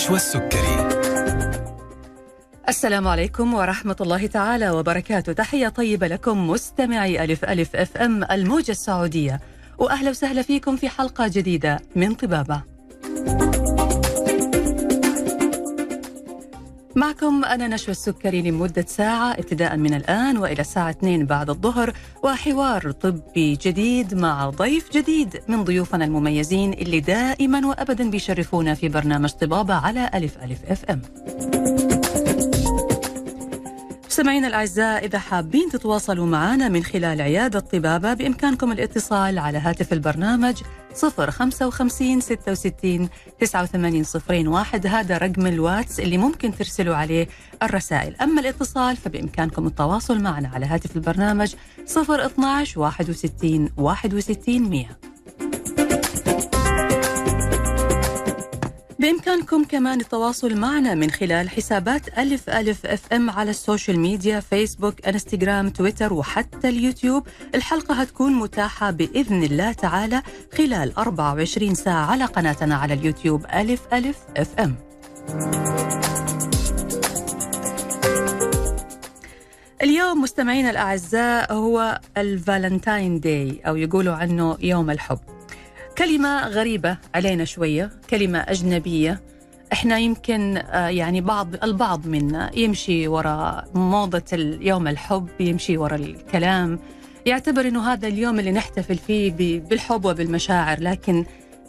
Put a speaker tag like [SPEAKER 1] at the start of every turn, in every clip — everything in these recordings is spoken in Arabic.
[SPEAKER 1] نشوى السكري
[SPEAKER 2] السلام عليكم ورحمة الله تعالى وبركاته. تحية طيبة لكم مستمعي ألف ألف FM الموجة السعودية. وأهلا وسهلا فيكم في حلقة جديدة من طبابة. معكم أنا نشوى السكري لمدة ساعة ابتداء من الآن وإلى الساعة 2 بعد الظهر وحوار طبي جديد مع ضيف جديد من ضيوفنا المميزين اللي دائما وأبدا بيشرفونا في برنامج طبابة على ألف ألف FM. مستمعينا الأعزاء إذا حابين تتواصلوا معنا من خلال عيادة طبابة بإمكانكم الاتصال على هاتف البرنامج 055 66 89 01 هذا رقم الواتس اللي ممكن ترسلوا عليه الرسائل. أما الاتصال فبإمكانكم التواصل معنا على هاتف البرنامج 012 61 61 100 بإمكانكم كمان التواصل معنا من خلال حسابات ألف ألف FM على ال social media فيسبوك أنستغرام تويتر وحتى اليوتيوب. الحلقة هتكون متاحة بإذن الله تعالى خلال 24 ساعة على قناتنا على اليوتيوب ألف ألف FM. اليوم مستمعينا الأعزاء هو ال Valentine Day أو يقولوا عنه يوم الحب. كلمة غريبة علينا شوية كلمة أجنبية. إحنا يمكن آه، يعني بعض البعض منا يمشي وراء موضة اليوم الحب يمشي وراء الكلام. يعتبر إنه هذا اليوم اللي نحتفل فيه بالحب وبالمشاعر لكن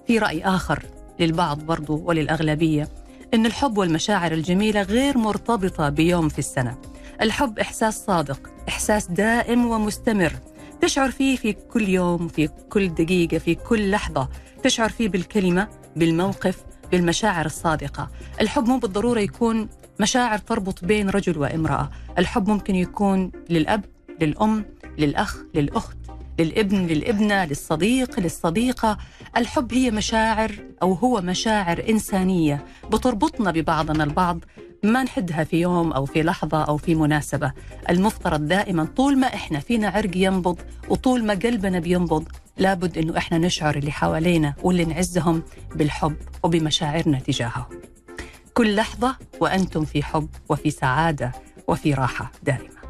[SPEAKER 2] في رأي آخر للبعض برضو وللأغلبية. ان الحب والمشاعر الجميلة غير مرتبطة بيوم في السنة. الحب إحساس صادق إحساس دائم ومستمر. تشعر فيه في كل يوم في كل دقيقة في كل لحظة. تشعر فيه بالكلمة بالموقف بالمشاعر الصادقة. الحب مو بالضرورة يكون مشاعر تربط بين رجل وامرأة. الحب ممكن يكون للأب للأم للأخ للأخت للابن للابنة للصديق للصديقة. الحب هي مشاعر أو هو مشاعر إنسانية بتربطنا ببعضنا البعض ما نحدها في يوم أو في لحظة أو في مناسبة. المفترض دائما طول ما إحنا فينا عرق ينبض وطول ما قلبنا بينبض لابد أنه إحنا نشعر اللي حوالينا واللي نعزهم بالحب وبمشاعرنا تجاههم كل لحظة وأنتم في حب وفي سعادة وفي راحة دائمة.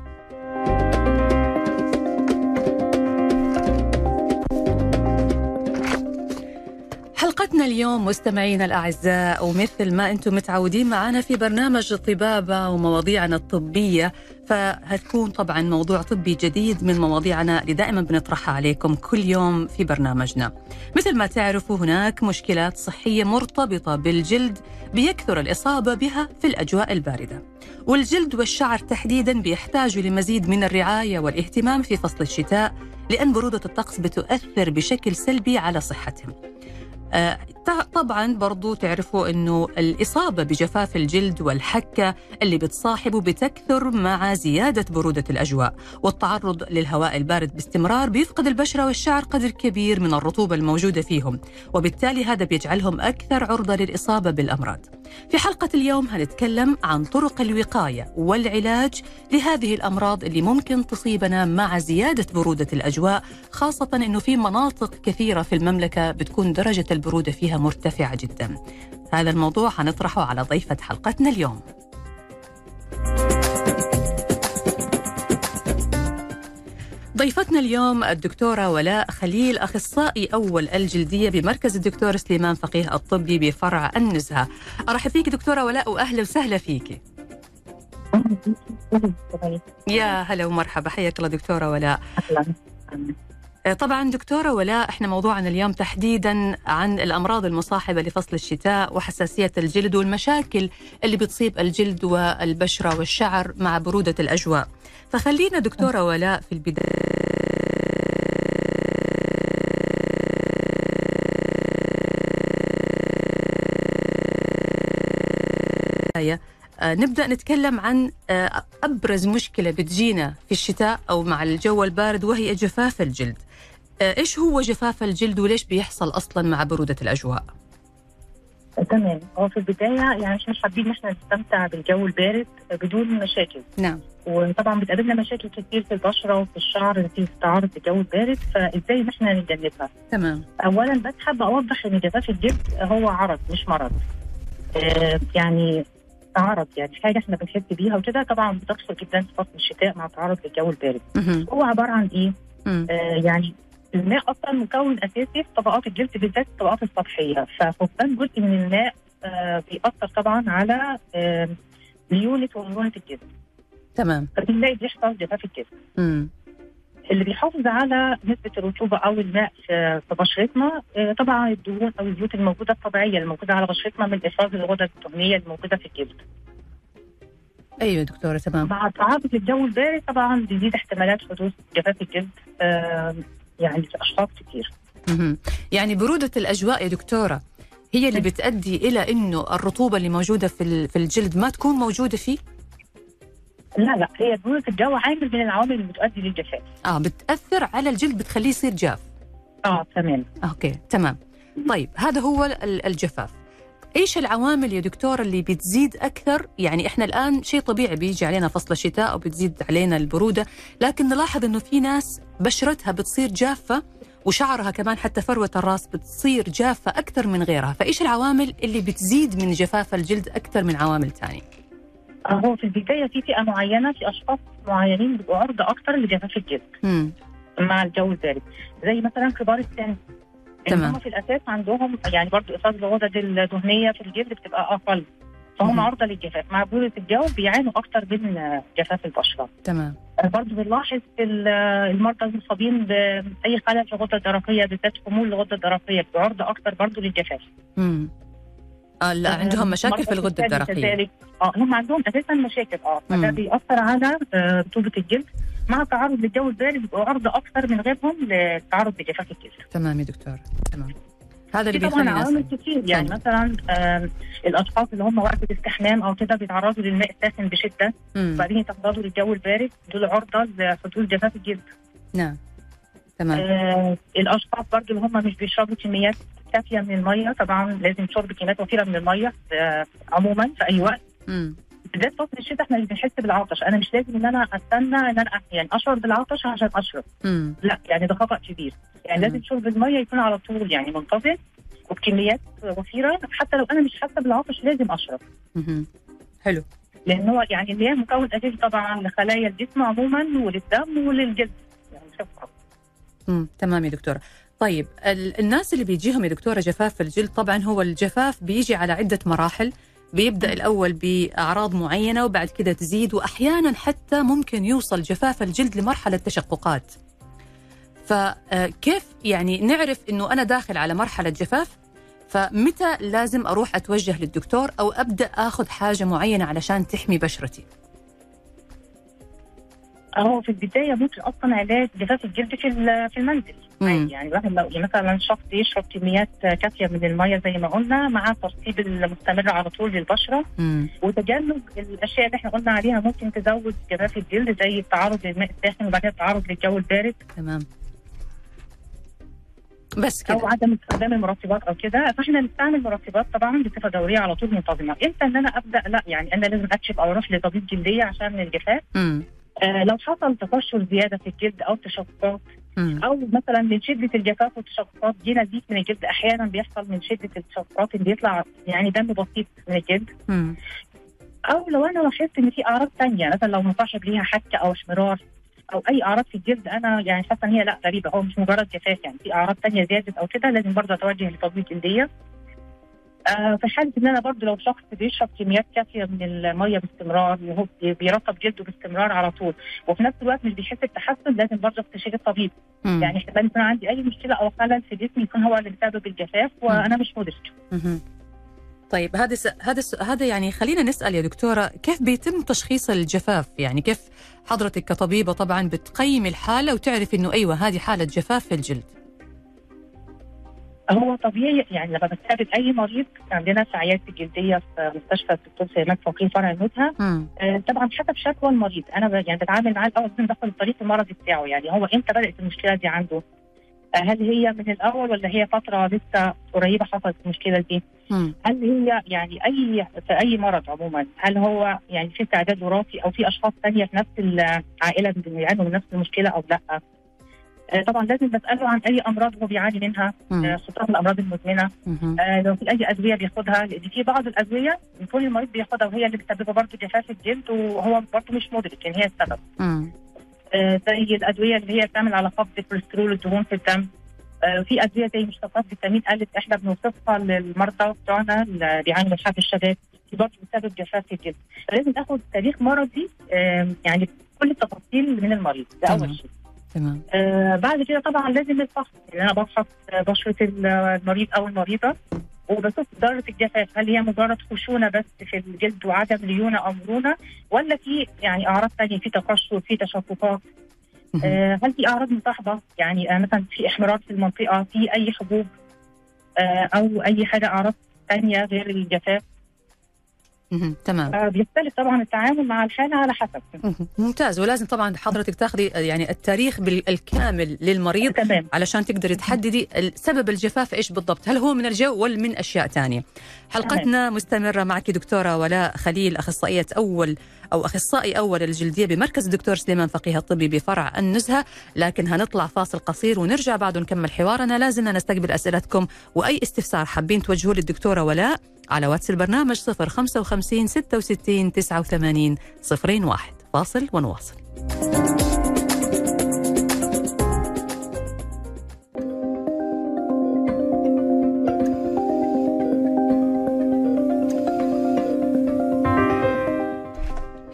[SPEAKER 2] حلقتنا اليوم مستمعينا الأعزاء ومثل ما أنتم متعودين معنا في برنامج طبابة ومواضيعنا الطبية فهتكون طبعا موضوع طبي جديد من مواضيعنا اللي دائما بنطرحها عليكم كل يوم في برنامجنا. مثل ما تعرفوا هناك مشكلات صحية مرتبطة بالجلد بيكثر الإصابة بها في الأجواء الباردة. والجلد والشعر تحديدا بيحتاجوا لمزيد من الرعاية والاهتمام في فصل الشتاء لأن برودة الطقس بتؤثر بشكل سلبي على صحتهم. طبعا برضو تعرفوا أنه الإصابة بجفاف الجلد والحكة اللي بتصاحبه بتكثر مع زيادة برودة الأجواء والتعرض للهواء البارد باستمرار بيفقد البشرة والشعر قدر كبير من الرطوبة الموجودة فيهم وبالتالي هذا بيجعلهم أكثر عرضة للإصابة بالأمراض. في حلقة اليوم هنتكلم عن طرق الوقاية والعلاج لهذه الأمراض اللي ممكن تصيبنا مع زيادة برودة الأجواء خاصة أنه في مناطق كثيرة في المملكة بتكون درجة البرودة فيها مرتفعة جدا. هذا الموضوع هنطرحه على ضيفة حلقتنا اليوم. ضيفتنا اليوم الدكتورة ولاء خليل أخصائي أول الجلدية بمركز الدكتور سليمان فقيه الطبي بفرع النزهة. أرحب فيك دكتورة ولاء وأهلا وسهلا فيك. يا هلا ومرحبا حياك الله دكتورة ولاء. آه، طبعا دكتورة ولاء إحنا موضوعنا اليوم تحديدا عن الأمراض المصاحبة لفصل الشتاء وحساسية الجلد والمشاكل اللي بتصيب الجلد والبشرة والشعر مع برودة الأجواء. فخلينا دكتورة ولاء في البداية آه، نبدأ نتكلم عن آه، أبرز مشكلة بتجينا في الشتاء أو مع الجو البارد وهي جفاف الجلد. آه، إيش هو جفاف الجلد وليش بيحصل أصلا مع برودة الأجواء؟
[SPEAKER 3] تمام هو في البداية يعني عشان حابين إن إحنا نستمتع بالجو البارد بدون مشاكل
[SPEAKER 2] نعم
[SPEAKER 3] وطبعا بتقابلنا مشاكل كتير في البشرة وفي الشعر نتيجه التعرض للجو البارد فإزاي إن إحنا نتجنبها؟
[SPEAKER 2] تمام
[SPEAKER 3] اولا بس حابة أوضح إن جفاف الجلد هو عرض مش مرض آه، يعني تعرض يعني حاجة إحنا بنحس بيها وكده طبعا بتحصل جدا في فصل الشتاء مع التعرض للجو البارد. هو عبارة عن
[SPEAKER 2] إيه؟
[SPEAKER 3] آه يعني الماء أصلا مكون أساسي في طبقات الجلد بالذات الطبقات السطحيه ففقدان جزء من الماء آه بيأثر طبعا على آه ليونة ومرونه الجلد
[SPEAKER 2] تمام
[SPEAKER 3] فبنلاقي بيحصل جفاف الجلد
[SPEAKER 2] مم.
[SPEAKER 3] اللي بيحافظ على نسبة الرطوبة أو الماء في بشرتنا آه طبعا الدهون أو الزيوت الموجودة الطبيعية الموجودة على بشرتنا من افراز الغدد الدهنية الموجودة في الجلد
[SPEAKER 2] أيوه دكتورة تمام
[SPEAKER 3] مع تعرض للجو البارد طبعا بيزيد احتمالات حدوث جفاف الجلد يعني في اشخاص كتير.
[SPEAKER 2] يعني برودة الأجواء يا دكتورة هي اللي بتؤدي إلى إنه الرطوبة اللي موجودة في في الجلد ما تكون موجودة فيه؟
[SPEAKER 3] لا لا هي برودة الجو عامل من العوامل اللي بتؤدي للجفاف.
[SPEAKER 2] آه بتأثر على الجلد بتخليه يصير جاف.
[SPEAKER 3] آه تمام.
[SPEAKER 2] أوكي تمام. طيب هذا هو ال- الجفاف. إيش العوامل يا دكتور اللي بتزيد أكثر؟ يعني إحنا الآن شيء طبيعي بيجي علينا فصل الشتاء وبتزيد علينا البرودة لكن نلاحظ إنه في ناس بشرتها بتصير جافة وشعرها كمان حتى فروة الراس بتصير جافة أكثر من غيرها. فإيش العوامل اللي بتزيد من جفاف الجلد أكثر من عوامل
[SPEAKER 3] ثانية هو في البداية في فئة معينة في أشخاص معينين بيبقوا عرضه أكتر لجفاف الجلد مع الجو البارد. زي مثلا كبار السن.
[SPEAKER 2] تمام.
[SPEAKER 3] هم في الأساس عندهم يعني برضو افراز الغدد الدهنية في الجلد بتبقى أقل. فهم. عرضة للجفاف. مع بروده الجو بيعانوا أكتر من آه، جفاف البشرة.
[SPEAKER 2] تمام.
[SPEAKER 3] برضه بنلاحظ المرضى المصابين باي خلل في الغده الدرقيه بالذات خمول الغدة الدرقية بيبقوا عرضه أكتر برضه للجفاف.
[SPEAKER 2] امم آه لا عندهم مشاكل في
[SPEAKER 3] الغدة
[SPEAKER 2] الدرقيه
[SPEAKER 3] كذلك. آه هم عندهم أساسا مشاكل
[SPEAKER 2] آه.
[SPEAKER 3] فده بيأثر على آه، رطوبه الجلد مع التعرض للجو البارد بيبقوا عرضه أكتر من غيرهم للتعرض لجفاف الجلد
[SPEAKER 2] تمام يا دكتور تمام هذا اللي
[SPEAKER 3] طبعا عوامل كتير يعني
[SPEAKER 2] اتفضل.
[SPEAKER 3] مثلا آه الاشخاص اللي هم وقت الاستحمام أو كده بيتعرضوا للماء الساخن
[SPEAKER 2] بشدة.
[SPEAKER 3] وبعدين يتعرضوا للجو البارد دول عرضة لحدوث جفاف الجلد
[SPEAKER 2] نعم تمام.
[SPEAKER 3] آه الاشخاص برضو اللي هم مش بيشربوا كميات كافية من المية. طبعا لازم شرب كميات وفيرة من المية آه عموما في أي وقت. بالذات فتره الشتاء إحنا مش بنحس بالعطش. أنا مش لازم إن أنا أستنى إن أنا يعني اشعر بالعطش عشان
[SPEAKER 2] أشرب.
[SPEAKER 3] لا يعني ده خطأ كبير. يعني. لازم شرب المية يكون على طول يعني منتظم وبكميات وفيرة. حتى لو أنا مش حاسة بالعطش لازم
[SPEAKER 2] أشرب. حلو.
[SPEAKER 3] لأن هو يعني المياه مكون أساسي طبعا لخلايا الجسم عموما وللدم وللجلد. يعني شكرا.
[SPEAKER 2] مم. تمام يا دكتورة. طيب ال- الناس اللي بيجيهم يا دكتورة جفاف في الجلد طبعا هو الجفاف بيجي على عدة مراحل. بيبدأ الأول بأعراض معينة وبعد كده تزيد وأحيانا حتى ممكن يوصل جفاف الجلد لمرحلة تشققات. فكيف يعني نعرف أنه أنا داخل على مرحلة جفاف؟ فمتى لازم أروح أتوجه للدكتور أو أبدأ أخذ حاجة معينة علشان تحمي بشرتي؟
[SPEAKER 3] هو في البداية ممكن أصلا علاج جفاف الجلد في في المنزل. عادي يعني الواحد لو مثلا شخص يشرب كميات كافية من المية زي ما قلنا مع الترطيب المستمر على طول للبشرة.
[SPEAKER 2] مم.
[SPEAKER 3] وتجنب الأشياء اللي إحنا قلنا عليها ممكن تزود جفاف الجلد زي التعرض للماء الساخن وبعدين التعرض للجو البارد.
[SPEAKER 2] تمام. بس
[SPEAKER 3] أو
[SPEAKER 2] كده
[SPEAKER 3] عدم استخدام المرطبات أو كده. فإحنا نستعمل مرطبات طبعا بصفة دورية على طول منتظمة. إمتى إن أنا أبدأ لا يعني أنا لازم أكشف أو أروح لطبيب جلدية عشان الجفاف. لو حصل تقشر زيادة في الجلد أو تشققات. أو مثلا من شدة الجفاف والتشققات دي نزيف من الجلد أحيانا بيحصل من شدة التشققات اللي بيطلع يعني دم بسيط من الجلد. أو لو أنا لاحظت إن في أعراض ثانية مثلا لو مصاحب ليها حكه أو احمرار أو أي أعراض في الجلد أنا يعني حاسة إن هي لأ غريبة هو مش مجرد جفاف يعني في أعراض ثانية زادت أو كده لازم برضه أتوجه لطبيب جلديه آه في حالة إن أنا برضه لو شخص بيشرب كميات كافية من المية باستمرار بيرطب جلده باستمرار على طول وفي نفس الوقت مش بيحس بتحسن لازم برضه أستشير الطبيب
[SPEAKER 2] مم.
[SPEAKER 3] يعني احتمال يكون عندي أي مشكلة أو خلل في جسمي يكون هو اللي بسبب الجفاف وأنا مش مدرك.
[SPEAKER 2] طيب هذا. هذا. هذا يعني خلينا نسأل يا دكتورة كيف بيتم تشخيص الجفاف يعني كيف حضرتك كطبيبة طبعا بتقيم الحالة وتعرف إنه أيوه هذه حالة جفاف في الجلد
[SPEAKER 3] هو طبيعي يعني لما بستقبل أي مريض عندنا في عيادتي الجلدية في مستشفى الدكتور سليمان فوقي فرع النزهه
[SPEAKER 2] مم.
[SPEAKER 3] آه، طبعا حسب شكوى المريض. أنا ب- يعني بتعامل معاه الأول لازم باخد الطريق المرضي بتاعه. يعني هو إمتى بدأت المشكلة دي عنده؟ آه، هل هي من الأول ولا هي فترة لسه قريبة حصلت المشكلة دي؟
[SPEAKER 2] مم.
[SPEAKER 3] هل هي يعني أي في أي مرض عموما؟ هل هو يعني في استعداد وراثي أو في أشخاص ثانية في نفس العائله بيعانوا من نفس المشكلة أو لأ؟ طبعا لازم بسأله عن أي أمراض هو بيعاني منها. آه، خصوصا الأمراض
[SPEAKER 2] المزمنة.
[SPEAKER 3] آه، لو في أي أدوية بياخدها لأن في بعض الأدوية كل المريض بياخدها وهي اللي بتسبب برضه جفاف الجلد وهو برضه مش مدرك ان هي السبب. آه، زي الأدوية اللي هي بتعمل على خفض الكوليسترول والدهون في الدم آه، في أدوية زي مشتقات فيتامين الف إحنا بنوصفها للمرضى بتوعنا اللي بيعانوا من حب الشباب دي برضه بسبب جفاف الجلد فلازم ناخد تاريخ مرضي آه، يعني كل التفاصيل من المريض ده. أول شيء
[SPEAKER 2] تمام
[SPEAKER 3] آه بعد كده طبعا لازم الفحص يعني أنا بفحص بشرة المريض أو المريضة وبشوف درجة الجفاف هل هي مجرد خشونة بس في الجلد وعدم ليونة أو مرونة ولا في يعني أعراض ثانية في تقشر في تشققات. آه هل في أعراض مصاحبة يعني آه مثلا في احمرار في المنطقة في أي حبوب آه أو أي حاجة أعراض ثانية غير الجفاف.
[SPEAKER 2] تمام.
[SPEAKER 3] آه بيختلف طبعا التعامل مع الحالة على حسب.
[SPEAKER 2] ممتاز. ولازم طبعا حضرتك تاخذي يعني التاريخ بالكامل للمريض
[SPEAKER 3] تمام.
[SPEAKER 2] علشان تقدري تحددي سبب الجفاف إيش بالضبط. هل هو من الجو ولا من أشياء ثانية حلقتنا مستمرة معك دكتورة ولاء خليل أخصائية أول أو أخصائي أول الجلدية بمركز الدكتور سليمان فقيه الطبي بفرع النزهة. لكن هنطلع فاصل قصير ونرجع بعد نكمل حوارنا. لازلنا نستقبل أسئلتكم وأي استفسار حابين توجهوه للدكتورة ولاء على واتس البرنامج 055 66 89 01 فاصل ونواصل.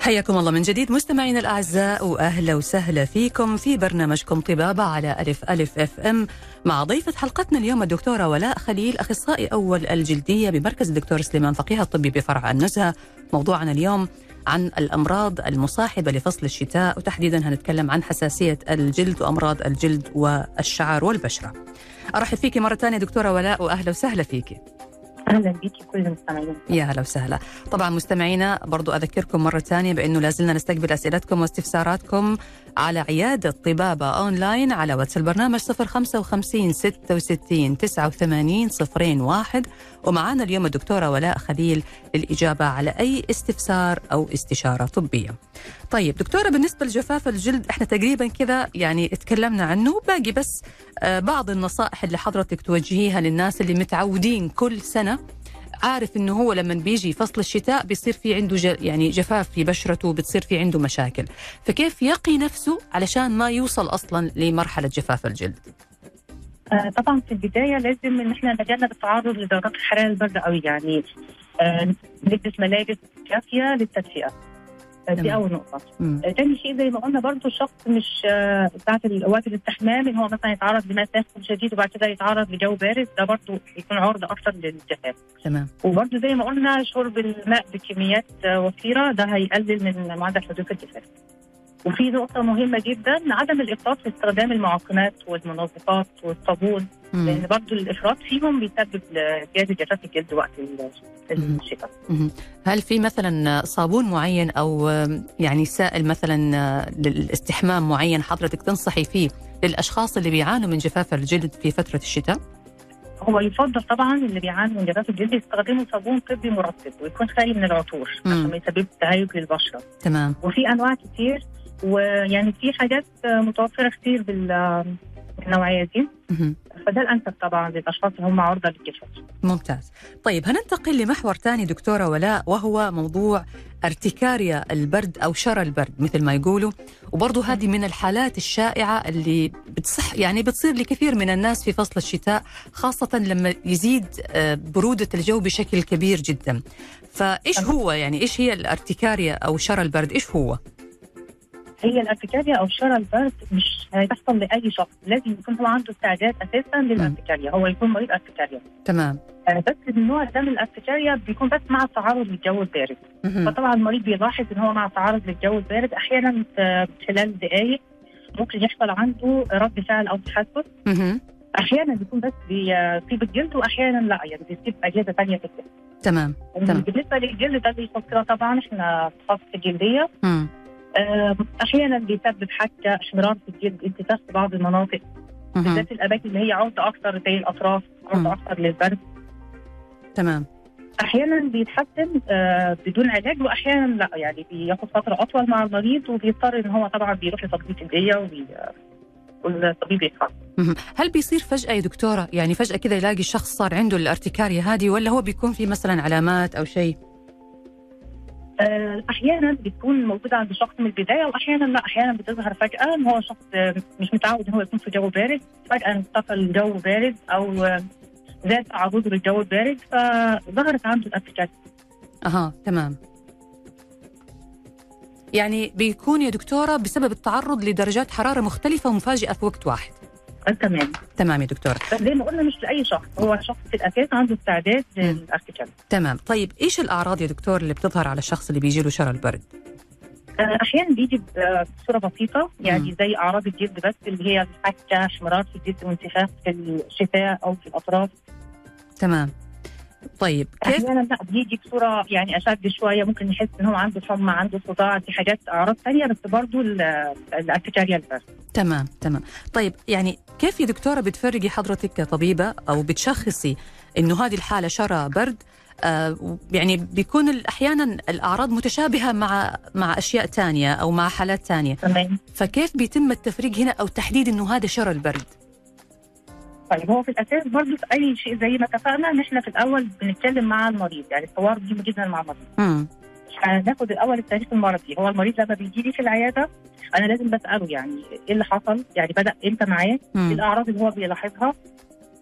[SPEAKER 2] حياكم الله من جديد مستمعينا الأعزاء وأهلا وسهلا فيكم في برنامجكم طبابة على ألف ألف أف أم مع ضيفة حلقتنا اليوم الدكتورة ولاء خليل أخصائي أول الجلدية بمركز الدكتور سليمان فقيه الطبي بفرع النزهة موضوعنا اليوم عن الأمراض المصاحبة لفصل الشتاء وتحديدا هنتكلم عن حساسية الجلد وأمراض الجلد والشعر والبشرة. أرحب فيكي مرة ثانية دكتورة ولاء وأهلا وسهلا فيكي.
[SPEAKER 3] أهلا بيكي كل المستمعين.
[SPEAKER 2] يا هلا وسهلا. طبعا مستمعينا برضو أذكركم مرة ثانية بأنه لازلنا نستقبل أسئلتكم واستفساراتكم على عيادة طبابة أونلاين على واتس البرنامج 055 66 89 01 ومعنا اليوم الدكتورة ولاء خليل للإجابة على أي استفسار أو استشارة طبية. طيب دكتورة بالنسبة لجفاف الجلد إحنا تقريبا كذا يعني تكلمنا عنه باقي بس آه، بعض النصائح اللي حضرتك توجهيها للناس اللي متعودين كل سنة. عارف إنه هو لما بيجي فصل الشتاء بيصير في عنده. يعني جفاف في بشرته بتصير في عنده مشاكل. فكيف يقي نفسه علشان ما يوصل أصلا لمرحلة جفاف الجلد؟
[SPEAKER 3] آه طبعا في البداية لازم إن إحنا نتجنب التعرض لدرجات الحرارة البارده قوي يعني آه نلبس ملابس كافية للتدفئة. دي
[SPEAKER 2] تمام.
[SPEAKER 3] أول
[SPEAKER 2] نقطة.
[SPEAKER 3] آه، تاني شيء زي ما قلنا برضو الشخص مش آه، ساعة وقت الاستحمام إن هو مثلا يتعرض لماء ساخن شديد وبعد كده يتعرض لجو بارد ده برضو يكون عرضة أكتر للجفاف
[SPEAKER 2] تمام
[SPEAKER 3] وبرضو زي ما قلنا شرب الماء بكميات آه، وفيرة ده هيقلل من معدل حدوث الجفاف وفي نقطة مهمة جدا عدم الإفراط في استخدام المعقمات والمنظفات والصابون. لأن برضو الإفراط فيهم بيسبب زيادة جفاف الجلد وقت. الشتاء.
[SPEAKER 2] هل في مثلا صابون معين أو يعني سائل مثلا للاستحمام معين حضرتك تنصحي فيه للأشخاص اللي بيعانوا من جفاف الجلد في فترة الشتاء؟
[SPEAKER 3] هو يفضل طبعا اللي بيعانوا من جفاف الجلد يستخدموا صابون طبي مرطب ويكون خالي من العطور. عشان ما يسببش تهيج للبشرة
[SPEAKER 2] تمام
[SPEAKER 3] وفي أنواع كتير ويعني في حاجات متوفرة كتير بال بالنوعية دي. فده الأنسب طبعا للأشخاص اللي هم عرضة للجفاف.
[SPEAKER 2] ممتاز. طيب هننتقل لمحور ثاني دكتورة ولاء وهو موضوع ارتكاريا البرد أو شرى البرد مثل ما يقولوا؟ وبرضه هذه من الحالات الشائعة اللي بتصح يعني بتصير لكثير من الناس في فصل الشتاء خاصة لما يزيد آه، برودة الجو بشكل كبير جدا. فإيش هو يعني إيش هي الارتكاريا أو شرى البرد؟ إيش هو؟
[SPEAKER 3] هي الارتكاريا أو شرى البرد مش هتحصل لأي شخص لازم يكون هو عنده استعداد أساسا للارتكاريا هو يكون مريض ارتكاريا
[SPEAKER 2] تمام
[SPEAKER 3] آه، بس النوع ده من الارتكاريا بيكون بس مع التعرض للجو البارد. فطبعا المريض بيلاحظ إن هو مع التعرض للجو البارد أحيانا خلال دقائق ممكن يحصل عنده رد فعل أو تحسس. أحيانا بيكون بس بيصيب الجلد واحيانا لا يعني بيصيب أجهزة ثانية في الجلد
[SPEAKER 2] تمام تمام.
[SPEAKER 3] بالنسبة للجلد ده يخصنا طبعا إحنا
[SPEAKER 2] مم.
[SPEAKER 3] آه، أحيانا بيسبب حتى احمرار في الجلد انتفاخ في بعض المناطق. بالذات الأماكن اللي هي عرضه أكثر زي
[SPEAKER 2] الأطراف.
[SPEAKER 3] عرضه أكثر للبرد
[SPEAKER 2] تمام
[SPEAKER 3] أحيانا بيتحسن آه، بدون علاج وأحيانا لا يعني بياخد فترة أطول مع المريض وبيضطر إن هو طبعا بيروح لتطبيق الجلديه وبي والطبيب يفحص.
[SPEAKER 2] هل بيصير فجأة يا دكتورة يعني فجأة كذا يلاقي الشخص صار عنده الارتكارية هذه ولا هو بيكون في مثلا علامات أو شيء
[SPEAKER 3] أحيانا بتكون موجوده عند الشخص من البداية واحيانا لا أحيانا بتظهر فجأة إن هو شخص آه، مش متعود إن هو يكون في جو بارد فجأة انتقل الجو بارد أو آه، زاد تعرضه للجو البارد فظهرت عنده الارتكاز
[SPEAKER 2] أها تمام. يعني بيكون يا دكتورة بسبب التعرض لدرجات حرارة مختلفة ومفاجئة في وقت واحد.
[SPEAKER 3] تمام.
[SPEAKER 2] تمام يا دكتورة.
[SPEAKER 3] بس زي ما قلنا مش لأي شخص هو شخص في الأساس عنده استعداد
[SPEAKER 2] مم.
[SPEAKER 3] للارتكاز
[SPEAKER 2] تمام. طيب إيش الأعراض يا دكتور اللي بتظهر على الشخص اللي بيجي له شلل البرد؟
[SPEAKER 3] آه، أحيانا بيجي بصورة بسيطة يعني. زي أعراض الجلد بس اللي هي الحكه احمرار في الجلد وانتفاخ في الشفاه أو في الأطراف.
[SPEAKER 2] تمام. طيب كيف؟
[SPEAKER 3] أحيانا لا بيجي بصورة يعني أشد شوية ممكن يحس إن هو عنده حمى عنده صداع دي حاجات أعراض ثانية بس برضه الارتكاريا البرد
[SPEAKER 2] تمام تمام. طيب يعني كيف يا دكتورة بتفرقي حضرتك كطبيبة أو بتشخصي إنه هذه الحالة شرى برد؟ آه يعني بيكون ال- أحيانا الأعراض متشابهة مع مع أشياء تانية أو مع حالات تانية.
[SPEAKER 3] تمام.
[SPEAKER 2] فكيف بيتم التفريق هنا أو تحديد إنه هذا شرى البرد؟
[SPEAKER 3] طيب هو في الأساس برضه في أي شيء زي ما اتفقنا إن إحنا في الأول بنتكلم مع المريض يعني الحوار مهم جدا مع المريض.
[SPEAKER 2] امم
[SPEAKER 3] هناخد الأول التاريخ المرضي. هو المريض لما بيجي لي في العيادة أنا لازم بسأله يعني إيه اللي حصل يعني بدأ إمتى معاه
[SPEAKER 2] إيه
[SPEAKER 3] الأعراض اللي هو بيلاحظها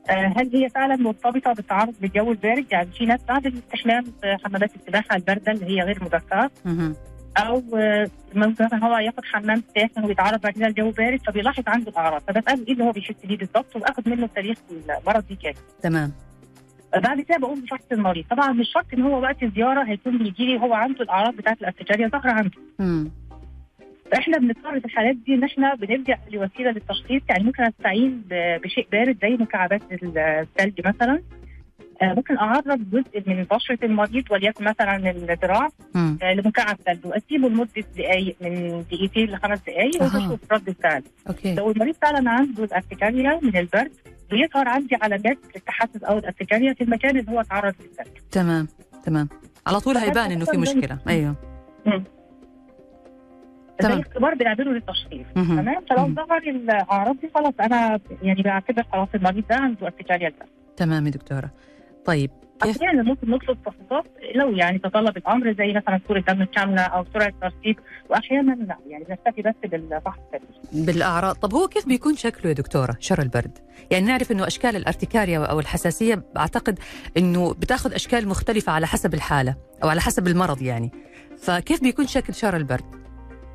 [SPEAKER 3] آه، هل هي فعلا مرتبطة بالتعرض للجو البارد يعني في ناس بعد الاستحمام في حمامات السباحة الباردة اللي هي غير مدفئه
[SPEAKER 2] مهم.
[SPEAKER 3] أو ممكن مثلا هو ياخد حمام ساخن ويتعرض بعد كده للجو بارد فبيلاحظ عنده الأعراض. فبسأله إيه اللي هو بيحس بيه بالظبط واخد منه التاريخ المرضي كامل.
[SPEAKER 2] تمام.
[SPEAKER 3] بعد كده بقوم بفحص المريض. طبعا مش شرط إن هو وقت الزيارة هيكون بيجي لي هو عنده الأعراض بتاعت الارتجاريه ظاهرة عنده.
[SPEAKER 2] امم
[SPEAKER 3] فاحنا بنضطر في الحالات دي إن إحنا بنلجأ لوسيلة للتشخيص يعني ممكن أستعين بشيء بارد زي مكعبات الثلج مثلا. ممكن أعرض جزء من بشرة المريض وليكن مثلا الذراع آه، لمكعب ثلج وأسيبه لمدة دقائق من دقيقتين لخمس دقائق
[SPEAKER 2] أها.
[SPEAKER 3] وبشوف رد الفعل.
[SPEAKER 2] okay.
[SPEAKER 3] لو المريض فعلا عنده ال urticaria من البرد بيظهر عندي علامات التحسس أو ال urticaria في المكان اللي هو اتعرض للثلج
[SPEAKER 2] تمام تمام. على طول هيبان إنه في مشكلة. أيوه.
[SPEAKER 3] زي
[SPEAKER 2] تمام.
[SPEAKER 3] اختبار بنعمله للتشخيص. تمام؟ فلو
[SPEAKER 2] مم.
[SPEAKER 3] ظهر الأعراض دي خلاص أنا يعني بعتبر خلاص المريض ده عنده urticaria
[SPEAKER 2] تمام يا دكتورة. طيب كيف؟
[SPEAKER 3] أحيانا ممكن نطلب تفحيصات لو يعني تطلب الامر زي مثلا صوره دم كامله أو سرعة ترتيب وأحيانا لا يعني نكتفي بس بالفحص
[SPEAKER 2] بالأعراض. طب هو كيف بيكون شكله يا دكتورة؟ شر البرد. يعني نعرف إنه أشكال الارتكاريا أو الحساسية أعتقد إنه بتأخذ أشكال مختلفة على حسب الحالة أو على حسب المرض يعني. فكيف بيكون شكل شر البرد؟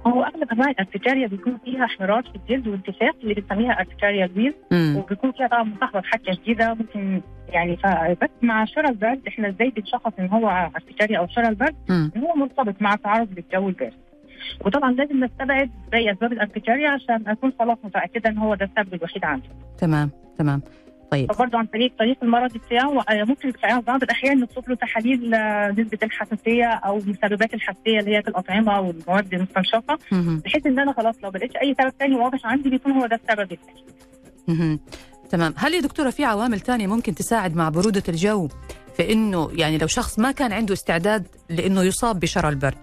[SPEAKER 3] هو أغلب أنواع الارتكاريا بيكون فيها احمرار في الجلد وانتفاخ اللي بنسميها ارتكاريا
[SPEAKER 2] امم
[SPEAKER 3] وبيكون فيها طبعا مصاحبه بحكه شديده ممكن يعني ف- بس مع شرى البرد إحنا إزاي بنشخص إن هو ارتكاريا أو شرى البرد؟ إن هو مرتبط مع التعرض للجو البارد. وطبعا لازم نستبعد باقي أسباب الارتكاريا عشان أكون خلاص متأكدة إن هو ده السبب الوحيد عندي.
[SPEAKER 2] تمام تمام. طيب
[SPEAKER 3] فبرضه عن طريق التاريخ المرضي بتاعه آه، ممكن في بعض الأحيان نطلب له تحاليل آه، نسبة الحساسية أو مسببات الحساسية اللي هي في الأطعمة أو المواد المستنشقه. بحيث إن أنا خلاص لو ما لقيتش أي سبب تاني واضح عندي بيكون هو ده السبب.
[SPEAKER 2] مهم. تمام هل يا دكتورة في عوامل تانية ممكن تساعد مع برودة الجو في إنه يعني لو شخص ما كان عنده استعداد لإنه يصاب بشرى البرد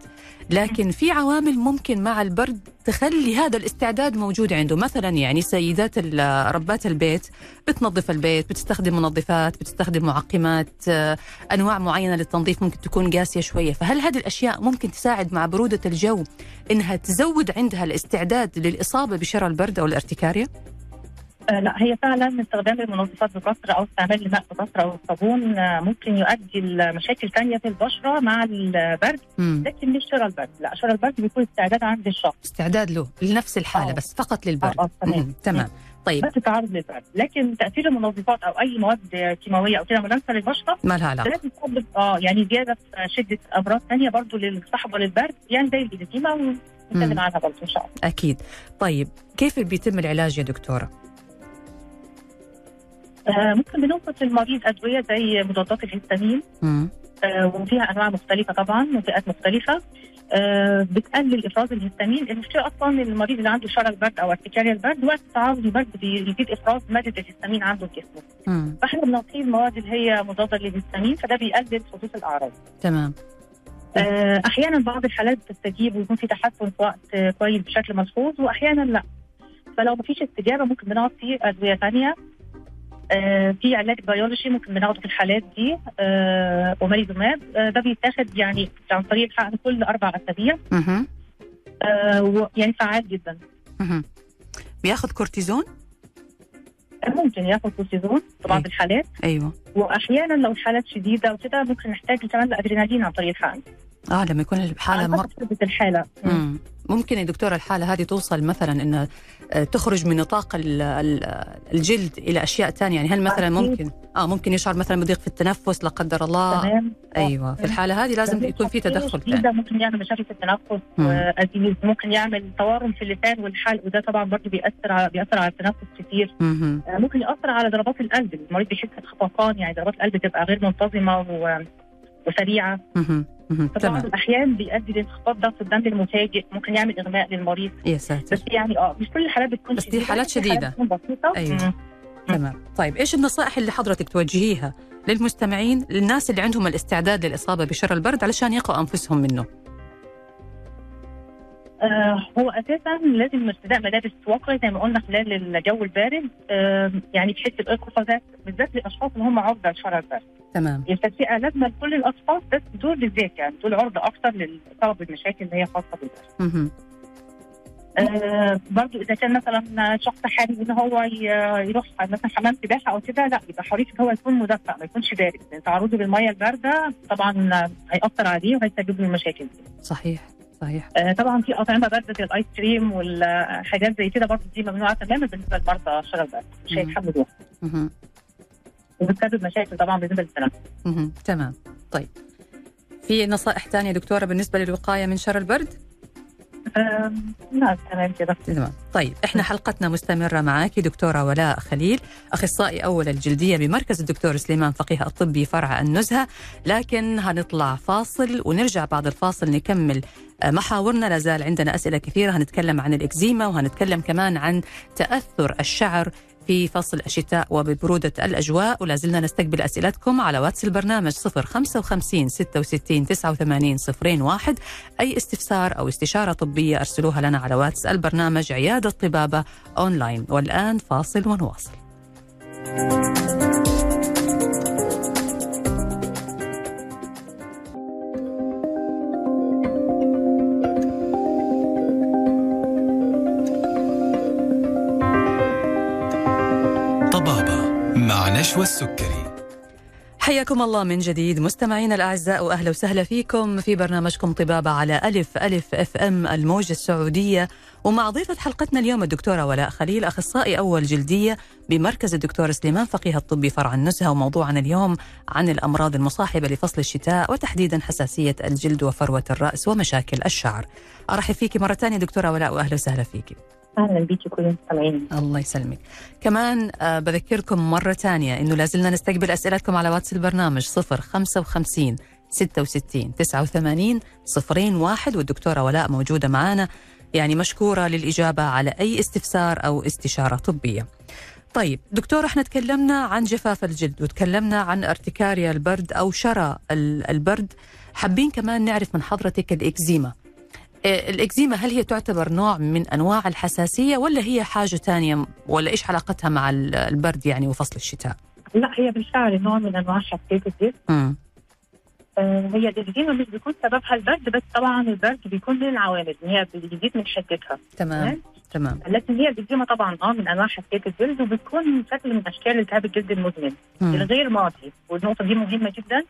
[SPEAKER 2] لكن في عوامل ممكن مع البرد تخلي هذا الاستعداد موجود عنده. مثلا يعني سيدات ربات البيت بتنظف البيت بتستخدم منظفات بتستخدم معقمات آه، أنواع معينة للتنظيف ممكن تكون قاسية شوية. فهل هذه الأشياء ممكن تساعد مع برودة الجو إنها تزود عندها الاستعداد للإصابة بشرى البرد أو الارتكاريا
[SPEAKER 3] آه لا هي فعلا استخدام المنظفات بكثرة أو استعمال الماء بكثرة أو الصابون آه، ممكن يؤدي لمشاكل ثانية في البشرة مع البرد
[SPEAKER 2] مم.
[SPEAKER 3] لكن مش شرى البرد لا شرى البرد بيكون استعداد عند الشخص
[SPEAKER 2] استعداد له لنفس الحالة
[SPEAKER 3] آه.
[SPEAKER 2] بس فقط للبرد
[SPEAKER 3] تمام.
[SPEAKER 2] مم. تمام طيب
[SPEAKER 3] بس تعرض للبرد لكن تأثير المنظفات أو أي مواد كيماوية أو كده ملامسه للبشره
[SPEAKER 2] ما لها علاقة
[SPEAKER 3] لازم تسبب آه يعني زيادة في شدة أمراض ثانية برضه للصحبه للبرد يعني زي الإديمة
[SPEAKER 2] مم.
[SPEAKER 3] ونتكلم عنها برضه إن شاء الله
[SPEAKER 2] أكيد طيب كيف بيتم العلاج يا
[SPEAKER 3] دكتورة ممكن بنوصف للمريض أدوية زي مضادات الهستامين. آه وفيها أنواع مختلفة طبعا وفئات مختلفة. آه بتقلل إفراز الهستامين. المشكلة أصلا المريض اللي عنده شرى برد أو ارتكاريا البرد وقت تعرض للبرد بيزيد إفراز مادة الهستامين عنده في جسمه. فإحنا بنعطيه المواد اللي هي مضادة للهستامين فده بيقلل حدوث الأعراض.
[SPEAKER 2] تمام.
[SPEAKER 3] آه، أحيانا بعض الحالات بتستجيب ويكون في تحسن في وقت آه، كويس بشكل ملحوظ واحيانا لا. فلو مفيش استجابة ممكن بنقعد فيه أدوية ثانية آه في علاج بيولوجي ممكن بناخده في الحالات دي آه omalizumab آه ده بيتاخد يعني عن طريق الحقن كل أربع
[SPEAKER 2] أسابيع.
[SPEAKER 3] آه يعني فعال جدا.
[SPEAKER 2] مهم. بياخذ كورتيزون؟
[SPEAKER 3] ممكن ياخد كورتيزون في بعض. الحالات.
[SPEAKER 2] أيوه.
[SPEAKER 3] واحيانا لو الحالات شديدة وكده ممكن نحتاج كمان الادرينالين عن طريق الحقن.
[SPEAKER 2] آه لما يكون
[SPEAKER 3] الحالة
[SPEAKER 2] مر...
[SPEAKER 3] الحالة.
[SPEAKER 2] مم. ممكن يا دكتورة الحالة هذه توصل مثلا أن تخرج من نطاق ال- ال- الجلد إلى أشياء ثانية يعني هل مثلا. ممكن آه ممكن يشعر مثلا بضيق في التنفس لا قدر الله؟
[SPEAKER 3] تمام.
[SPEAKER 2] أيوة. في الحالة هذه لازم يكون في تدخل ثاني
[SPEAKER 3] ممكن يعمل مشاكل في التنفس ممكن يعمل تورم في اللسان والحلق وده طبعا برضه بيأثر على بيأثر على التنفس كتير. آه، ممكن يأثر على ضربات القلب. المريض بيحس بخفقان يعني ضربات القلب تبقى غير منتظمة و... وسريعة.
[SPEAKER 2] مهم. مهم.
[SPEAKER 3] في بعض
[SPEAKER 2] تمام.
[SPEAKER 3] الأحيان بيؤدي لانخفاض ضغط الدم المفاجئ ممكن يعمل إغماء للمريض.
[SPEAKER 2] يا ساتر
[SPEAKER 3] بس يعني آه مش كل الحالات بتكون
[SPEAKER 2] بس دي حالات
[SPEAKER 3] بسيطة.
[SPEAKER 2] أيوة.
[SPEAKER 3] مم.
[SPEAKER 2] تمام. طيب إيش النصائح اللي حضرتك توجهيها للمستمعين للناس اللي عندهم الاستعداد للإصابة بشر البرد علشان يقوا أنفسهم منه؟
[SPEAKER 3] هو أساسا لازم ارتداء ملابس واقيه زي ما قلنا خلال الجو البارد. آه يعني بحيث القفازات بالذات للأشخاص اللي هم عرضة لشرر البرد
[SPEAKER 2] تمام.
[SPEAKER 3] التدفئه لازمه لكل الأشخاص بس دول بالذات يعني دول عرضه أكثر للاصابه بالمشاكل اللي هي خاصة بالبرد. آه برضو إذا كان مثلا شخص حابب إن هو يروح مثلا حمام سباحة أو كده لا يبقى حريص إن هو يكون مدفئ ما يكونش بارد. لأن تعرضه للمية الباردة طبعا هيأثر عليه وهيسبب له مشاكل.
[SPEAKER 2] صحيح. صحيح
[SPEAKER 3] آه، طبعا في أطعمة بارده زي الآيس كريم والحاجات زي كده برضه دي ممنوعة تماما بالنسبة لمرضى شلل البرد مش. هيتحملوها. وبتسبب مشاكل طبعا بالنسبة
[SPEAKER 2] مهم. تمام طيب في نصائح ثانية دكتورة بالنسبة للوقاية من شر البرد؟
[SPEAKER 3] لا تمام كده.
[SPEAKER 2] طيب إحنا حلقتنا مستمرة معك دكتورة ولاء خليل أخصائي أول الجلدية بمركز الدكتور سليمان فقيه الطبي فرع النزهة. لكن هنطلع فاصل ونرجع بعد الفاصل نكمل آه، محاورنا. لازال عندنا أسئلة كثيرة هنتكلم عن الإكزيما وهنتكلم كمان عن تأثر الشعر في فصل الشتاء وببرودة الأجواء. ولا زلنا نستقبل أسئلتكم على واتس البرنامج 055 66 89 01 أي استفسار أو استشارة طبية أرسلوها لنا على واتس البرنامج عيادة طبابة أونلاين. والآن فاصل ونواصل.
[SPEAKER 1] مع نشوى السكري
[SPEAKER 2] حياكم الله من جديد. مستمعينا الأعزاء وأهلا وسهلا فيكم في برنامجكم طبابة على ألف ألف أف أم الموجة السعودية. ومع ضيفة حلقتنا اليوم الدكتورة ولاء خليل أخصائي أول جلدية بمركز الدكتور سليمان فقيه الطبي فرع النزهة. وموضوعنا اليوم عن الأمراض المصاحبة لفصل الشتاء وتحديدا حساسية الجلد وفروة الرأس ومشاكل الشعر. أرحب فيك مرة ثانية دكتورة ولاء وأهلا وسهلا فيك
[SPEAKER 3] أهلا بيكي كل المستمعين
[SPEAKER 2] الله يسلمك. كمان آه بذكركم مرة ثانية أنه لازلنا نستقبل أسئلتكم على واتس البرنامج 055 66 89 صفرين واحد والدكتورة ولاء موجودة معنا يعني مشكورة للإجابة على أي استفسار أو استشارة طبية. طيب دكتور إحنا تكلمنا عن جفاف الجلد وتكلمنا عن ارتكاريا البرد أو شرى ال- البرد. حابين كمان نعرف من حضرتك الإكزيما. إيه، الإكزيما هل هي تعتبر نوع من أنواع الحساسية ولا هي حاجة تانية ولا إيش علاقتها مع ال- البرد يعني وفصل الشتاء؟
[SPEAKER 3] لا هي بالفعل نوع من أنواع حساسيه الجسم. آه، هي الإكزيما مش بيكون سببها البرد بس طبعا البرد بيكون من العوامل ان هي بيزيد من حدتها
[SPEAKER 2] تمام تمام
[SPEAKER 3] لكن هي الإكزيما طبعا آه من أنواع حساسيه الجلد وبتكون شكل من أشكال التهاب الجلد المزمن. الغير معطي والنقطة دي مهمة جدا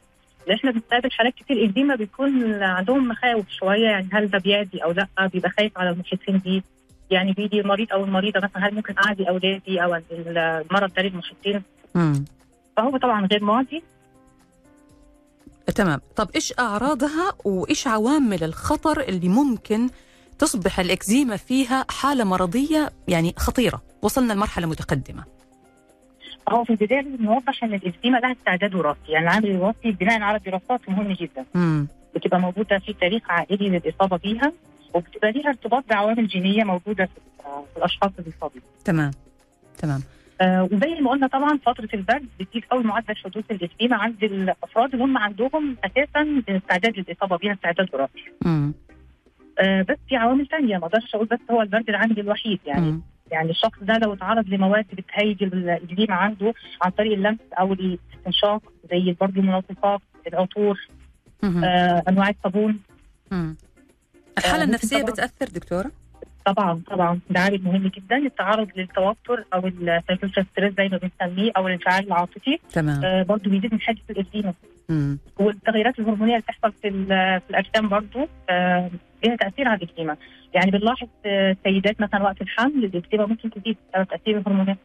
[SPEAKER 3] إحنا بنستقبل حالات كتير اكزيما بيكون عندهم مخاوف شوية يعني هل ده بيعدي أو لأ؟ بيبقى خايف على المحيطين بيه يعني بيجي المريض أو المريضه مثلا هل ممكن أعدي أولادي أو المرض ده للمحيطين. فهو طبعا غير معدي
[SPEAKER 2] تمام. طب إيش أعراضها وإيش عوامل الخطر اللي ممكن تصبح الإكزيما فيها حالة مرضية يعني خطيرة؟ وصلنا لمرحلة متقدمة.
[SPEAKER 3] هو في البداية لازم نوضح إن الاكزيما لها استعداد وراثي. يعني العامل الوراثي بناء على الدراسات مهم جدا.
[SPEAKER 2] مم.
[SPEAKER 3] بتبقى موجودة في تاريخ عائلي للإصابة بيها وبتبقى ليها ارتباط بعوامل جينية موجودة في في الأشخاص اللي بيصابوا
[SPEAKER 2] تمام. تمام.
[SPEAKER 3] آه وزي ما قلنا طبعا فترة البرد بتزيد قوي معدل حدوث الاكزيما عند الأفراد اللي هم عندهم أساسا استعداد للإصابة بيها استعداد وراثي. آه بس في عوامل ثانية ما أقدرش أقول بس هو البرد العامل الوحيد يعني.
[SPEAKER 2] مم.
[SPEAKER 3] يعني الشخص ده لو اتعرض لمواد بتهيج الاكزيما عنده عن طريق اللمس أو الاستنشاق زي برضه المنظفات العطور. آه أنواع الصابون
[SPEAKER 2] مم. الحالة
[SPEAKER 3] آه،
[SPEAKER 2] النفسية
[SPEAKER 3] طبعاً.
[SPEAKER 2] بتأثر دكتورة؟
[SPEAKER 3] طبعا طبعا ده عامل مهم جدا التعرض للتوتر أو ال psychosocial stress زي ما بنسميه أو الانفعال العاطفي
[SPEAKER 2] تمام
[SPEAKER 3] آه برضه بيزيد من حده الاكزيما والتغيرات الهرمونية اللي بتحصل في في الأجسام برضه آه ليها تأثير على الاكزيما يعني بنلاحظ آه، سيدات مثلا وقت الحمل الاكزيما ممكن تزيد بسبب تأثير الهرمونات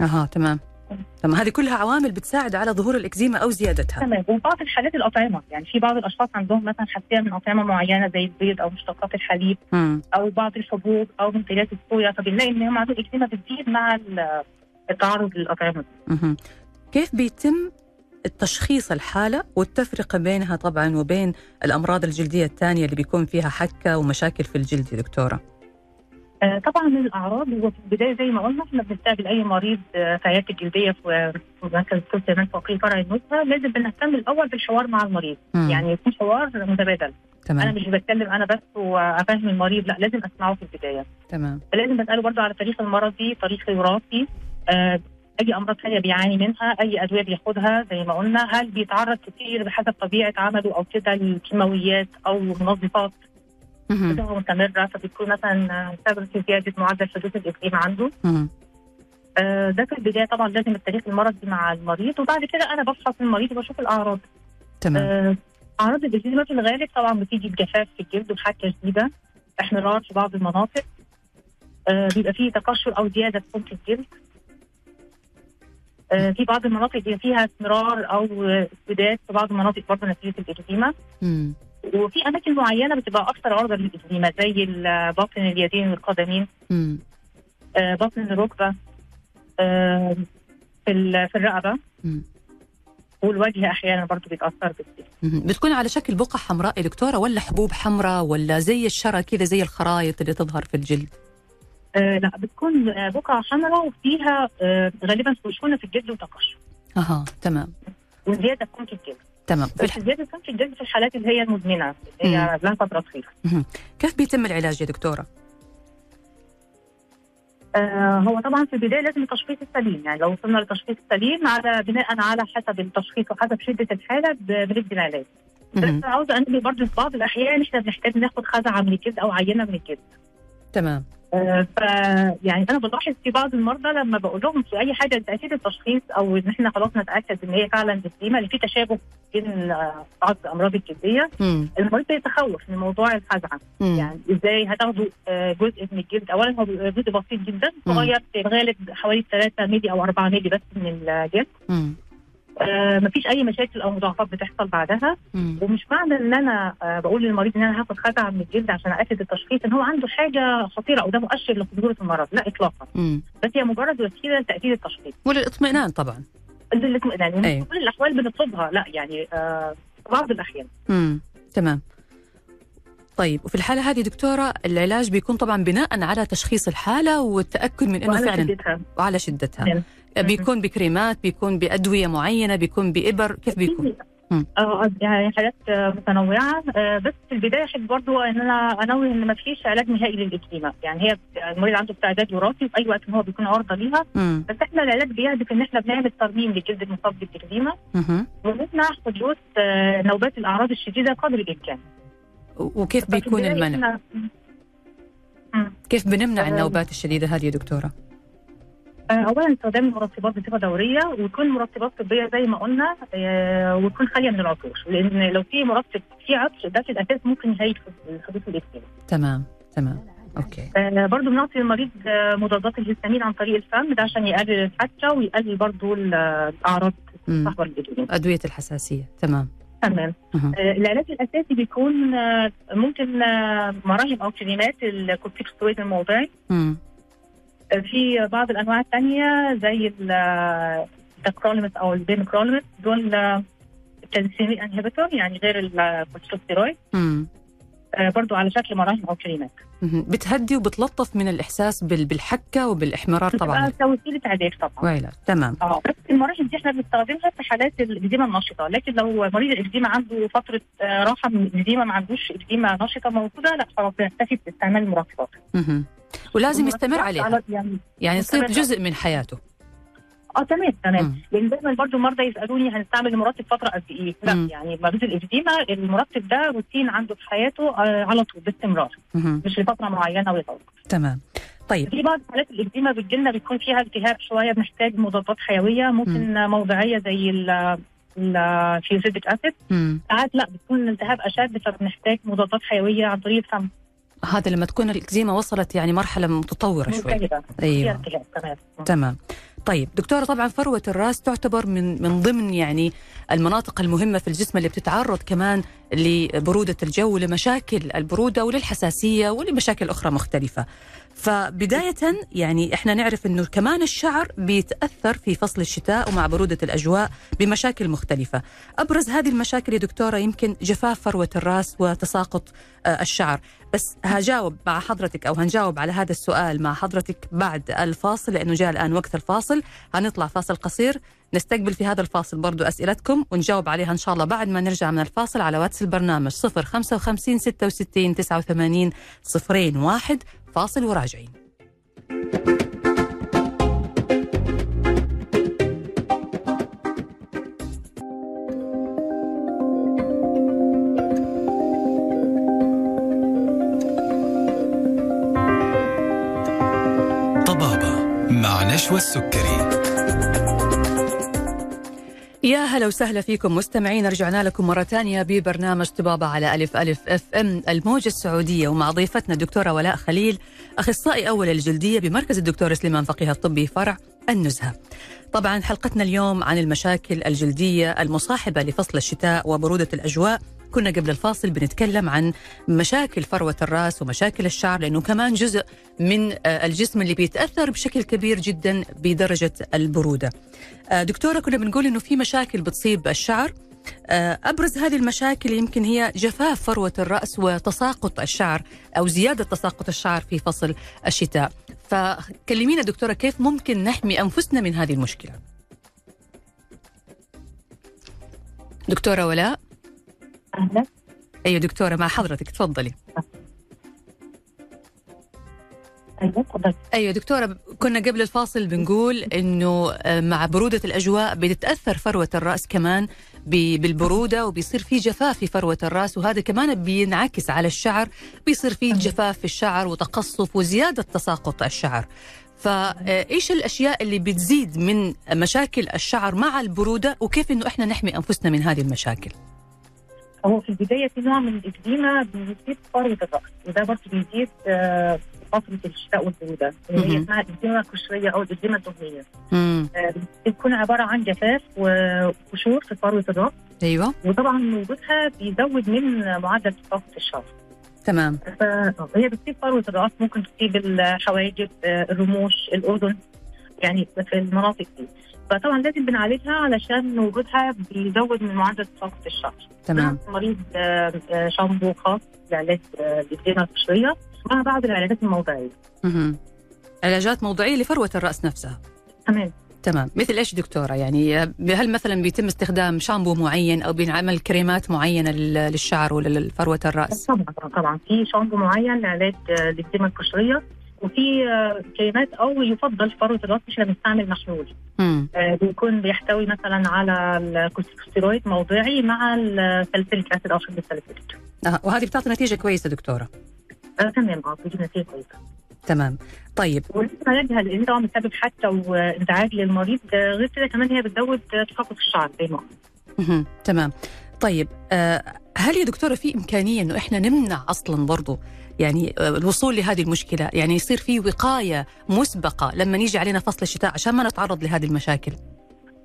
[SPEAKER 2] أها تمام. تمام. هذه كلها عوامل بتساعد على ظهور الإكزيما أو زيادتها.
[SPEAKER 3] تمام. وبعض الحالات الأطعمة. يعني في بعض الأشخاص عندهم مثلا حساسية من أطعمة معينة زي البيض أو مشتقات الحليب
[SPEAKER 2] مم.
[SPEAKER 3] أو بعض الحبوب أو منتجات الصويا. فبنلاقي إن هم عندهم إكزيما بتزيد مع ال- التعرض للأطعمة.
[SPEAKER 2] مهم. كيف بيتم التشخيص الحالة والتفرقة بينها طبعا وبين الأمراض الجلدية الثانية اللي بيكون فيها حكة ومشاكل في الجلد يا دكتورة.
[SPEAKER 3] آه، طبعا من الأعراض هو في البداية زي ما قلنا إحنا بنستقبل أي مريض آه، في عياده الجلديه في مركز الطب زمان فوقي فرع النزهه لازم بنهتم الأول بالحوار مع المريض.
[SPEAKER 2] مم.
[SPEAKER 3] يعني يكون حوار متبادل. أنا
[SPEAKER 2] تمام
[SPEAKER 3] مش بتكلم أنا بس وأفهم المريض لا لازم أسمعه في البداية.
[SPEAKER 2] تمام.
[SPEAKER 3] لازم بساله برضه على تاريخ المرضي تاريخ آه، أي أمراض ثانية بيعاني منها أي أدوية بياخدها زي ما قلنا هل بيتعرض كتير بحسب طبيعة عمله أو كده للكيماويات أو منظفات. بصفه مستمره فبتكون مثلا سبب في زيادة معدل حدوث الاكزيما عنده. آه، ده في البداية طبعا لازم التاريخ المرضي مع المريض وبعد كده أنا بفحص المريض وبشوف الأعراض.
[SPEAKER 2] تمام.
[SPEAKER 3] آه، أعراض الاكزيما في الغالب طبعا بتيجي بجفاف في الجلد وحكه شديده احمرار في بعض المناطق. آه، بيبقى فيه تقشر أو زيادة في سمك الجلد. في بعض المناطق بيبقى فيها اسمرار أو آه، اسوداد في بعض المناطق برضه نتيجة
[SPEAKER 2] الإكزيما.
[SPEAKER 3] وفي أماكن معينة بتبقى أكثر عرضة للإكزيما زي باطن اليدين والقدمين. آه، باطن الركبة آه، في في الرقبة
[SPEAKER 2] مم.
[SPEAKER 3] والوجه أحيانا برضه بيتأثر بالسيل.
[SPEAKER 2] بتكون على شكل بقع حمراء يا دكتورة ولا حبوب حمراء ولا زي الشرى كذا زي الخرايط اللي تظهر في الجلد
[SPEAKER 3] آه لا بتكون آه، بقعة حمراء وفيها آه غالبا خشونه في الجلد وتقشر
[SPEAKER 2] أها تمام.
[SPEAKER 3] وزيادة في سمك الجلد.
[SPEAKER 2] تمام.
[SPEAKER 3] بس زيادة سمك الجلد في الحالات اللي هي المزمنه اللي هي لها فتره طويله
[SPEAKER 2] كيف بيتم العلاج يا دكتورة؟
[SPEAKER 3] آه هو طبعا في البداية لازم التشخيص السليم. يعني لو وصلنا للتشخيص السليم على بناء على حسب التشخيص وحسب شدة الحالة بندي العلاج بس. عاوزه أنبه برضه في بعض الأحيان إحنا بنحتاج ناخد خزعة من الجلد أو عينة من الجلد.
[SPEAKER 2] تمام.
[SPEAKER 3] آه، ف يعني أنا بلاحظ في بعض المرضى لما بقول لهم في أي حاجة لتاكيد التشخيص أو إن إحنا خلاص نتأكد إن هي فعلا اكزيما اللي في تشابه بين آه، بعض الأمراض
[SPEAKER 2] الجلدية.
[SPEAKER 3] المريض بيتخوف من موضوع الخزعه. يعني إزاي هتاخدوا آه، جزء من الجلد اولا هو جزء بسيط جدا. صغير في الغالب حوالي 3 مللي أو 4 مللي بس من الجلد. آه مفيش أي مشاكل أو مضاعفات بتحصل بعدها
[SPEAKER 2] مم.
[SPEAKER 3] ومش معنى إن أنا آه بقول للمريض إن أنا هاخد خزعه من الجلد عشان ااكد التشخيص إن هو عنده حاجة خطيرة أو ده مؤشر لخطوره المرض لا اطلاقا
[SPEAKER 2] مم.
[SPEAKER 3] بس هي مجرد وسيلة لتأكيد التشخيص
[SPEAKER 2] وللاطمئنان طبعا
[SPEAKER 3] الاطمئنان يعني
[SPEAKER 2] أيوة.
[SPEAKER 3] مش كل الأحوال بنطلبها لا يعني آه بعض الأحيان
[SPEAKER 2] مم. تمام طيب وفي الحالة هذه دكتورة العلاج بيكون طبعا بناء على تشخيص الحالة والتأكد من إنه
[SPEAKER 3] وعلى
[SPEAKER 2] فعلا
[SPEAKER 3] شدتها.
[SPEAKER 2] وعلى شدتها
[SPEAKER 3] نعم.
[SPEAKER 2] بيكون بكريمات بيكون بأدوية معينة بيكون بإبر كيف بيكون؟
[SPEAKER 3] آه يعني حالات آه، متنوعة آه، بس في البداية أحب برضو إن أنا أنوه إن ما فيش علاج نهائي للاكزيما يعني هي المريض عنده استعداد وراثي في أي وقت هو بيكون عرضة ليها. بس إحنا العلاج بيهدف إن إحنا بنعمل ترميم للجلد المصاب بالاكزيما
[SPEAKER 2] مهم.
[SPEAKER 3] ونمنع حدوث نوبات الأعراض الشديدة قدر الامكان
[SPEAKER 2] وكيف بيكون المنع؟ كيف بنمنع
[SPEAKER 3] آه.
[SPEAKER 2] النوبات الشديدة هذه يا دكتورة؟
[SPEAKER 3] آه، اولا استخدام المرطبات بصفة دورية وتكون مرطبات طبية زي ما قلنا آه، وتكون خالية من العطور لأن لو في مرطب فيه عطر ده في الأساس ممكن يهيج حدوث الاكزيما
[SPEAKER 2] تمام تمام okay
[SPEAKER 3] آه، برضو بنعطي المريض مضادات الهستامين عن طريق الفم ده عشان يقلل الحكه ويقلل برضو ال- الأعراض
[SPEAKER 2] مم.
[SPEAKER 3] صحوة الاكزيما
[SPEAKER 2] أدوية الحساسية تمام
[SPEAKER 3] تمام. آه، العلاج الأساسي بيكون آه، ممكن آه، مراهم أو كريمات الكورتيكوسترويد الموضعي. آه، في بعض الأنواع الثانية زي آه، الدكروليمس أو ال pimecrolimus دول calcineurin inhibitor يعني غير الكورتيكوستيرويد. آه، برضو على شكل مراهم أو كريمات.
[SPEAKER 2] بتهدي وبتلطف من الإحساس بال- بالحكة وبالإحمرار طبعا.
[SPEAKER 3] كوسيله علاج طبعا.
[SPEAKER 2] وعلاج. تمام.
[SPEAKER 3] آه بس المراهم دي إحنا بنستخدمها في حالات الاكزيما النشطة. لكن لو مريض الاكزيما عنده فترة آه، راحة من الاكزيما ما عندوش اكزيما نشطة موجودة لا خلاص بنكتفي باستعمال المرطبات
[SPEAKER 2] مهم. ولازم يستمر عليها.
[SPEAKER 3] يعني
[SPEAKER 2] يعني يصير
[SPEAKER 3] يستمر.
[SPEAKER 2] جزء من حياته.
[SPEAKER 3] آه تمام تمام
[SPEAKER 2] مم.
[SPEAKER 3] لأن دايما برضه المرضى يسألوني هنستعمل المرطب فترة قد إيه؟ لا
[SPEAKER 2] مم.
[SPEAKER 3] يعني مريض الاكزيما المرطب ده روتين عنده في حياته آه على طول باستمرار. مش لفترة معينة ويتوقف.
[SPEAKER 2] تمام طيب
[SPEAKER 3] في بعض حالات الاكزيما بتجيلنا بيكون فيها التهاب شوية بنحتاج مضادات حيوية ممكن موضعية زي ال الفيوزيديك أسيد
[SPEAKER 2] مم.
[SPEAKER 3] ساعات لا بتكون الالتهاب أشد فبنحتاج مضادات حيوية عن طريق الفم
[SPEAKER 2] هذا لما تكون الإكزيما وصلت يعني مرحلة متطورة شوي
[SPEAKER 3] أيوه تمام
[SPEAKER 2] تمام طيب دكتورة طبعا فروة الراس تعتبر من من ضمن يعني المناطق المهمة في الجسم اللي بتتعرض كمان لبرودة الجو لمشاكل البرودة وللحساسية ولمشاكل أخرى مختلفة. فبداية يعني إحنا نعرف إنه كمان الشعر بيتأثر في فصل الشتاء ومع برودة الأجواء بمشاكل مختلفة. أبرز هذه المشاكل يا دكتورة يمكن جفاف فروة الراس وتساقط آه، الشعر. بس هجاوب مع حضرتك أو هنجاوب على هذا السؤال مع حضرتك بعد الفاصل لأنه جاء الآن وقت الفاصل. هنطلع فاصل قصير نستقبل في هذا الفاصل برضو أسئلتكم ونجاوب عليها إن شاء الله بعد ما نرجع من الفاصل على واتس البرنامج 055 66 89 صفرين واحد. فاصل وراجعين.
[SPEAKER 1] طبابة مع نشوى السكري.
[SPEAKER 2] يا هلا وسهلا فيكم مستمعين رجعنا لكم مرة ثانية ببرنامج طبابة على ألف ألف أف أم الموجة السعودية. ومع ضيفتنا الدكتورة ولاء خليل أخصائي أول الجلدية بمركز الدكتور سليمان فقيه الطبي فرع النزهة. طبعا حلقتنا اليوم عن المشاكل الجلدية المصاحبة لفصل الشتاء وبرودة الأجواء. كنا قبل الفاصل بنتكلم عن مشاكل فروة الرأس ومشاكل الشعر لأنه كمان جزء من آه، الجسم اللي بيتأثر بشكل كبير جدا بدرجة البرودة. آه، دكتورة كنا بنقول إنه في مشاكل بتصيب الشعر. آه، أبرز هذه المشاكل يمكن هي جفاف فروة الرأس وتساقط الشعر أو زيادة تساقط الشعر في فصل الشتاء. فكلمينا دكتورة كيف ممكن نحمي أنفسنا من هذه المشكلة؟ دكتورة ولاء.
[SPEAKER 3] أهلا.
[SPEAKER 2] أيوة دكتورة مع حضرتك تفضلي.
[SPEAKER 3] أيوه
[SPEAKER 2] أيوه دكتورة كنا قبل الفاصل بنقول إنه آه، مع برودة الأجواء بتتأثر فروة الرأس كمان بالبرودة وبيصير في جفاف في فروة الرأس وهذا كمان بينعكس على الشعر بيصير في جفاف في الشعر وتقصف وزيادة تساقط الشعر. فايش الأشياء اللي بتزيد من مشاكل الشعر مع البرودة وكيف إنه إحنا نحمي أنفسنا من هذه المشاكل؟
[SPEAKER 3] هو في البداية في نوع من الاكزيما بيزيد فروه الرأس وده برضه بيزيد آه، فترة الشتاء والبرودة اللي هي. اسمها الاكزيما القشريه أو الاكزيما الدهنيه
[SPEAKER 2] امم
[SPEAKER 3] آه، بتكون عبارة عن جفاف وقشور في فروه الرأس.
[SPEAKER 2] أيوه.
[SPEAKER 3] وطبعا وجودها بيزود من معدل تساقط الشعر
[SPEAKER 2] تمام.
[SPEAKER 3] فهي بتصيب فروه الرأس ممكن تصيب الحواجب آه، الرموش الأذن يعني في المناطق دي. فطبعا لازم بنعالجها علشان وجودها بيزود من معدل تساقط الشعر
[SPEAKER 2] تمام.
[SPEAKER 3] مريض آه، آه، شامبو خاص لعلاج آه، الاكزيما القشريه مع بعض العلاجات الموضعية.
[SPEAKER 2] مهم. علاجات موضعية لفروة الرأس نفسها.
[SPEAKER 3] تمام.
[SPEAKER 2] تمام. مثل إيش دكتورة؟ يعني هل مثلا بيتم استخدام شامبو معين أو بينعمل كريمات معينة لل- للشعر ولا لفروة الرأس؟
[SPEAKER 3] طبعا طبعا. في شامبو معين لعلاج آه، الاكزيما القشريه وفي آه، كريمات أو يفضل فروة الراس مش بنستعمل محلول. آه، بيكون بيحتوي مثلا على الكورتيكوستيرويد موضعي مع السلسليك أسيد أو شرب السلسليك
[SPEAKER 2] آه وهذه بتعطي نتيجة كويسة دكتورة.
[SPEAKER 3] آه تمام. آه بتجيب نتيجة كويسة.
[SPEAKER 2] تمام. طيب.
[SPEAKER 3] علاجها لأن طبعا بتسبب حتى وانزعاج للمريض آه، غير كده كمان هي بتزود تساقط الشعر زي ما.
[SPEAKER 2] تمام. طيب آه هل يا دكتورة في إمكانية إنه إحنا نمنع أصلا برضو يعني الوصول لهذه المشكلة؟ يعني يصير في وقاية مسبقة لما يجي علينا فصل الشتاء عشان ما نتعرض لهذه المشاكل؟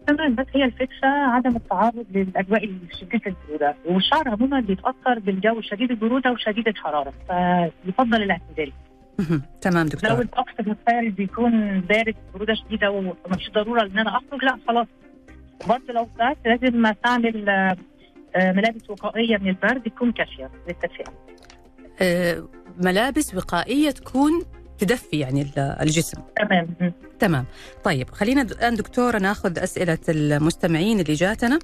[SPEAKER 3] تمام بس هي الفكرة عدم التعرض للأجواء الشديدة البرودة والشعر عموما بيتأثر بالجو شديد البرودة وشديد الحرارة فيفضل الاعتدال.
[SPEAKER 2] تمام
[SPEAKER 3] لو
[SPEAKER 2] دكتورة.
[SPEAKER 3] الطقس المتخيل بيكون بارد برودة شديدة ومفيش ضرورة إن أنا أخرج لا خلاص. برضه لو طلعت لازم أستعمل ملابس وقائية من البرد تكون كافيه للتدفئه
[SPEAKER 2] آه ملابس وقائية تكون تدفي يعني ال- الجسم.
[SPEAKER 3] تمام.
[SPEAKER 2] تمام. طيب خلينا الآن دكتورة ناخذ أسئلة المستمعين اللي جاتنا.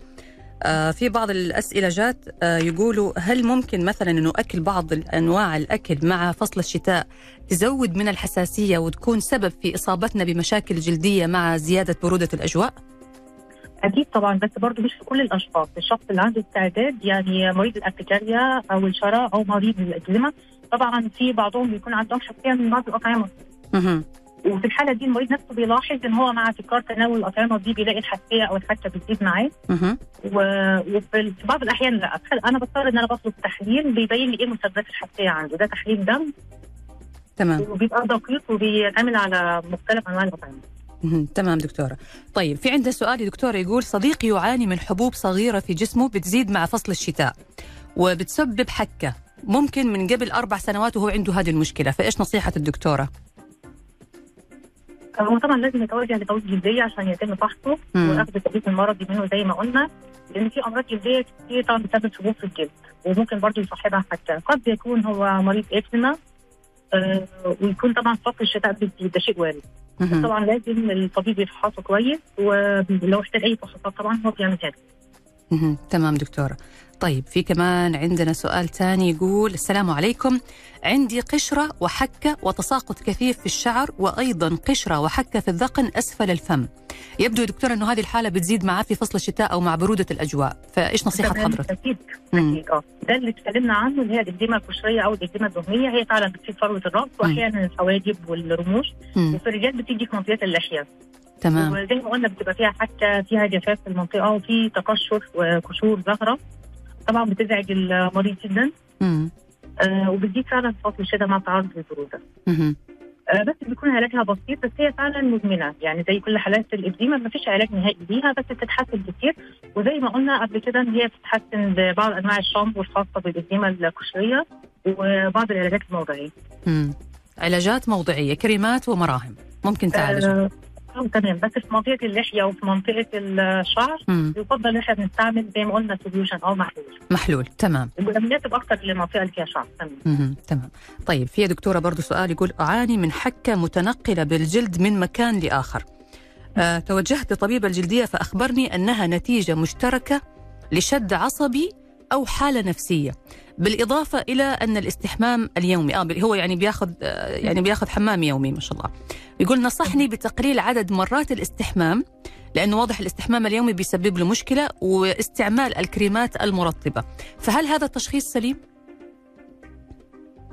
[SPEAKER 2] آه في بعض الأسئلة جات آه يقولوا هل ممكن مثلا انه اكل بعض انواع الأكل مع فصل الشتاء تزود من الحساسية وتكون سبب في إصابتنا بمشاكل جلدية مع زيادة برودة الأجواء؟
[SPEAKER 3] أكيد طبعا بس برضه مش لكل الأشخاص. الشخص اللي عنده استعداد يعني مريض الارتكاريا أو الشرى أو مريض الإكزيما طبعا في بعضهم بيكون عندهم حساسيه من بعض
[SPEAKER 2] الأطعمة.
[SPEAKER 3] وفي الحالة دي المريض نفسه بيلاحظ إن هو مع تكرار تناول الأطعمة دي بيلاقي الحساسية أو الحكه بتزيد معاه. وفي في بعض الأحيان لا. أنا بضطر إن أنا بطلب تحليل بيبين لي إيه مسببات الحساسية عنده ده تحليل دم.
[SPEAKER 2] تمام.
[SPEAKER 3] وبيبقى دقيق وبيعتمد على مختلف أنواع
[SPEAKER 2] الأطعمة. تمام دكتورة. طيب في عندنا سؤال دكتورة يقول صديقي يعاني من حبوب صغيرة في جسمه بتزيد مع فصل الشتاء وبتسبب حكة. ممكن من قبل أربع سنوات وهو عنده هذه المشكلة. فإيش نصيحة الدكتورة؟
[SPEAKER 3] هو طبعا لازم يتوجه لطبيب جلدية عشان يتم فحصه. واخذ التدريب المرضي منه زي ما قلنا لأن في أمراض جلدية كتير طبعا بتسبب حبوب في الجلد وممكن برضه يصاحبها حتى. قد يكون هو مريض اكزيما ويكون طبعا فصل الشتاء ده شيء وارد. طبعا لازم الطبيب يفحصه كويس ولو احتاج أي فحوصات طبعا هو بيعمل كده
[SPEAKER 2] مهم. تمام دكتورة طيب في كمان عندنا سؤال تاني يقول السلام عليكم. عندي قشرة وحكة وتساقط كثيف في الشعر وأيضا قشرة وحكة في الذقن أسفل الفم. يبدو يا دكتورة أنه هذه الحالة بتزيد معاه في فصل الشتاء أو مع برودة الأجواء. فإيش نصيحة حضرتك؟
[SPEAKER 3] أكيد
[SPEAKER 2] مم.
[SPEAKER 3] أكيد أه. ده اللي اتكلمنا عنه اللي هي الاكزيما القشرية أو الاكزيما الدهنية. هي فعلا بتصيب فروة الرأس واحيانا الحواجب والرموش. وفي الرجال بتيجي في منطقة اللحيه
[SPEAKER 2] تمام.
[SPEAKER 3] وزي ما قلنا بتبقى فيها حتى فيها جفاف في المنطقة وفي تقشر وقشور ظاهره طبعا بتزعج المريض جدا.
[SPEAKER 2] مم.
[SPEAKER 3] آه وبتزيد فعلا فصل الشتاء مع التعرض للبرودة.
[SPEAKER 2] مهم.
[SPEAKER 3] آه بس بيكون علاجها بسيط بس هي فعلا مزمنة. يعني زي كل حالات الاكزيما ما فيش علاج نهائي ليها بس بتتحسن كتير. وزي ما قلنا قبل كده إن هي بتتحسن ببعض أنواع الشامبو الخاصة بالاكزيما القشريه وبعض العلاجات الموضعية.
[SPEAKER 2] مم. علاجات موضعية كريمات ومراهم. ممكن تعالج
[SPEAKER 3] آه آه، تمام بس في منطقة اللحية وفي منطقة الشعر
[SPEAKER 2] مم.
[SPEAKER 3] يفضل إحنا بنستعمل زي ما قلنا سوليوشن أو محلول.
[SPEAKER 2] محلول تمام.
[SPEAKER 3] مناسب أكثر للمنطقه اللي فيها شعر تمام.
[SPEAKER 2] مهم. تمام. طيب في دكتورة برضو سؤال يقول أعاني من حكة متنقلة بالجلد من مكان لآخر. آه، توجهت لطبيبة الجلدية فأخبرني أنها نتيجة مشتركة لشد عصبي أو حالة نفسية. بالإضافة إلى أن الاستحمام اليومي آه هو يعني بياخذ آه، يعني بياخذ حمام يومي ما شاء الله يقول نصحني بتقليل عدد مرات الاستحمام لأنه واضح الاستحمام اليومي بيسبب له مشكلة واستعمال الكريمات المرطبة فهل هذا التشخيص سليم؟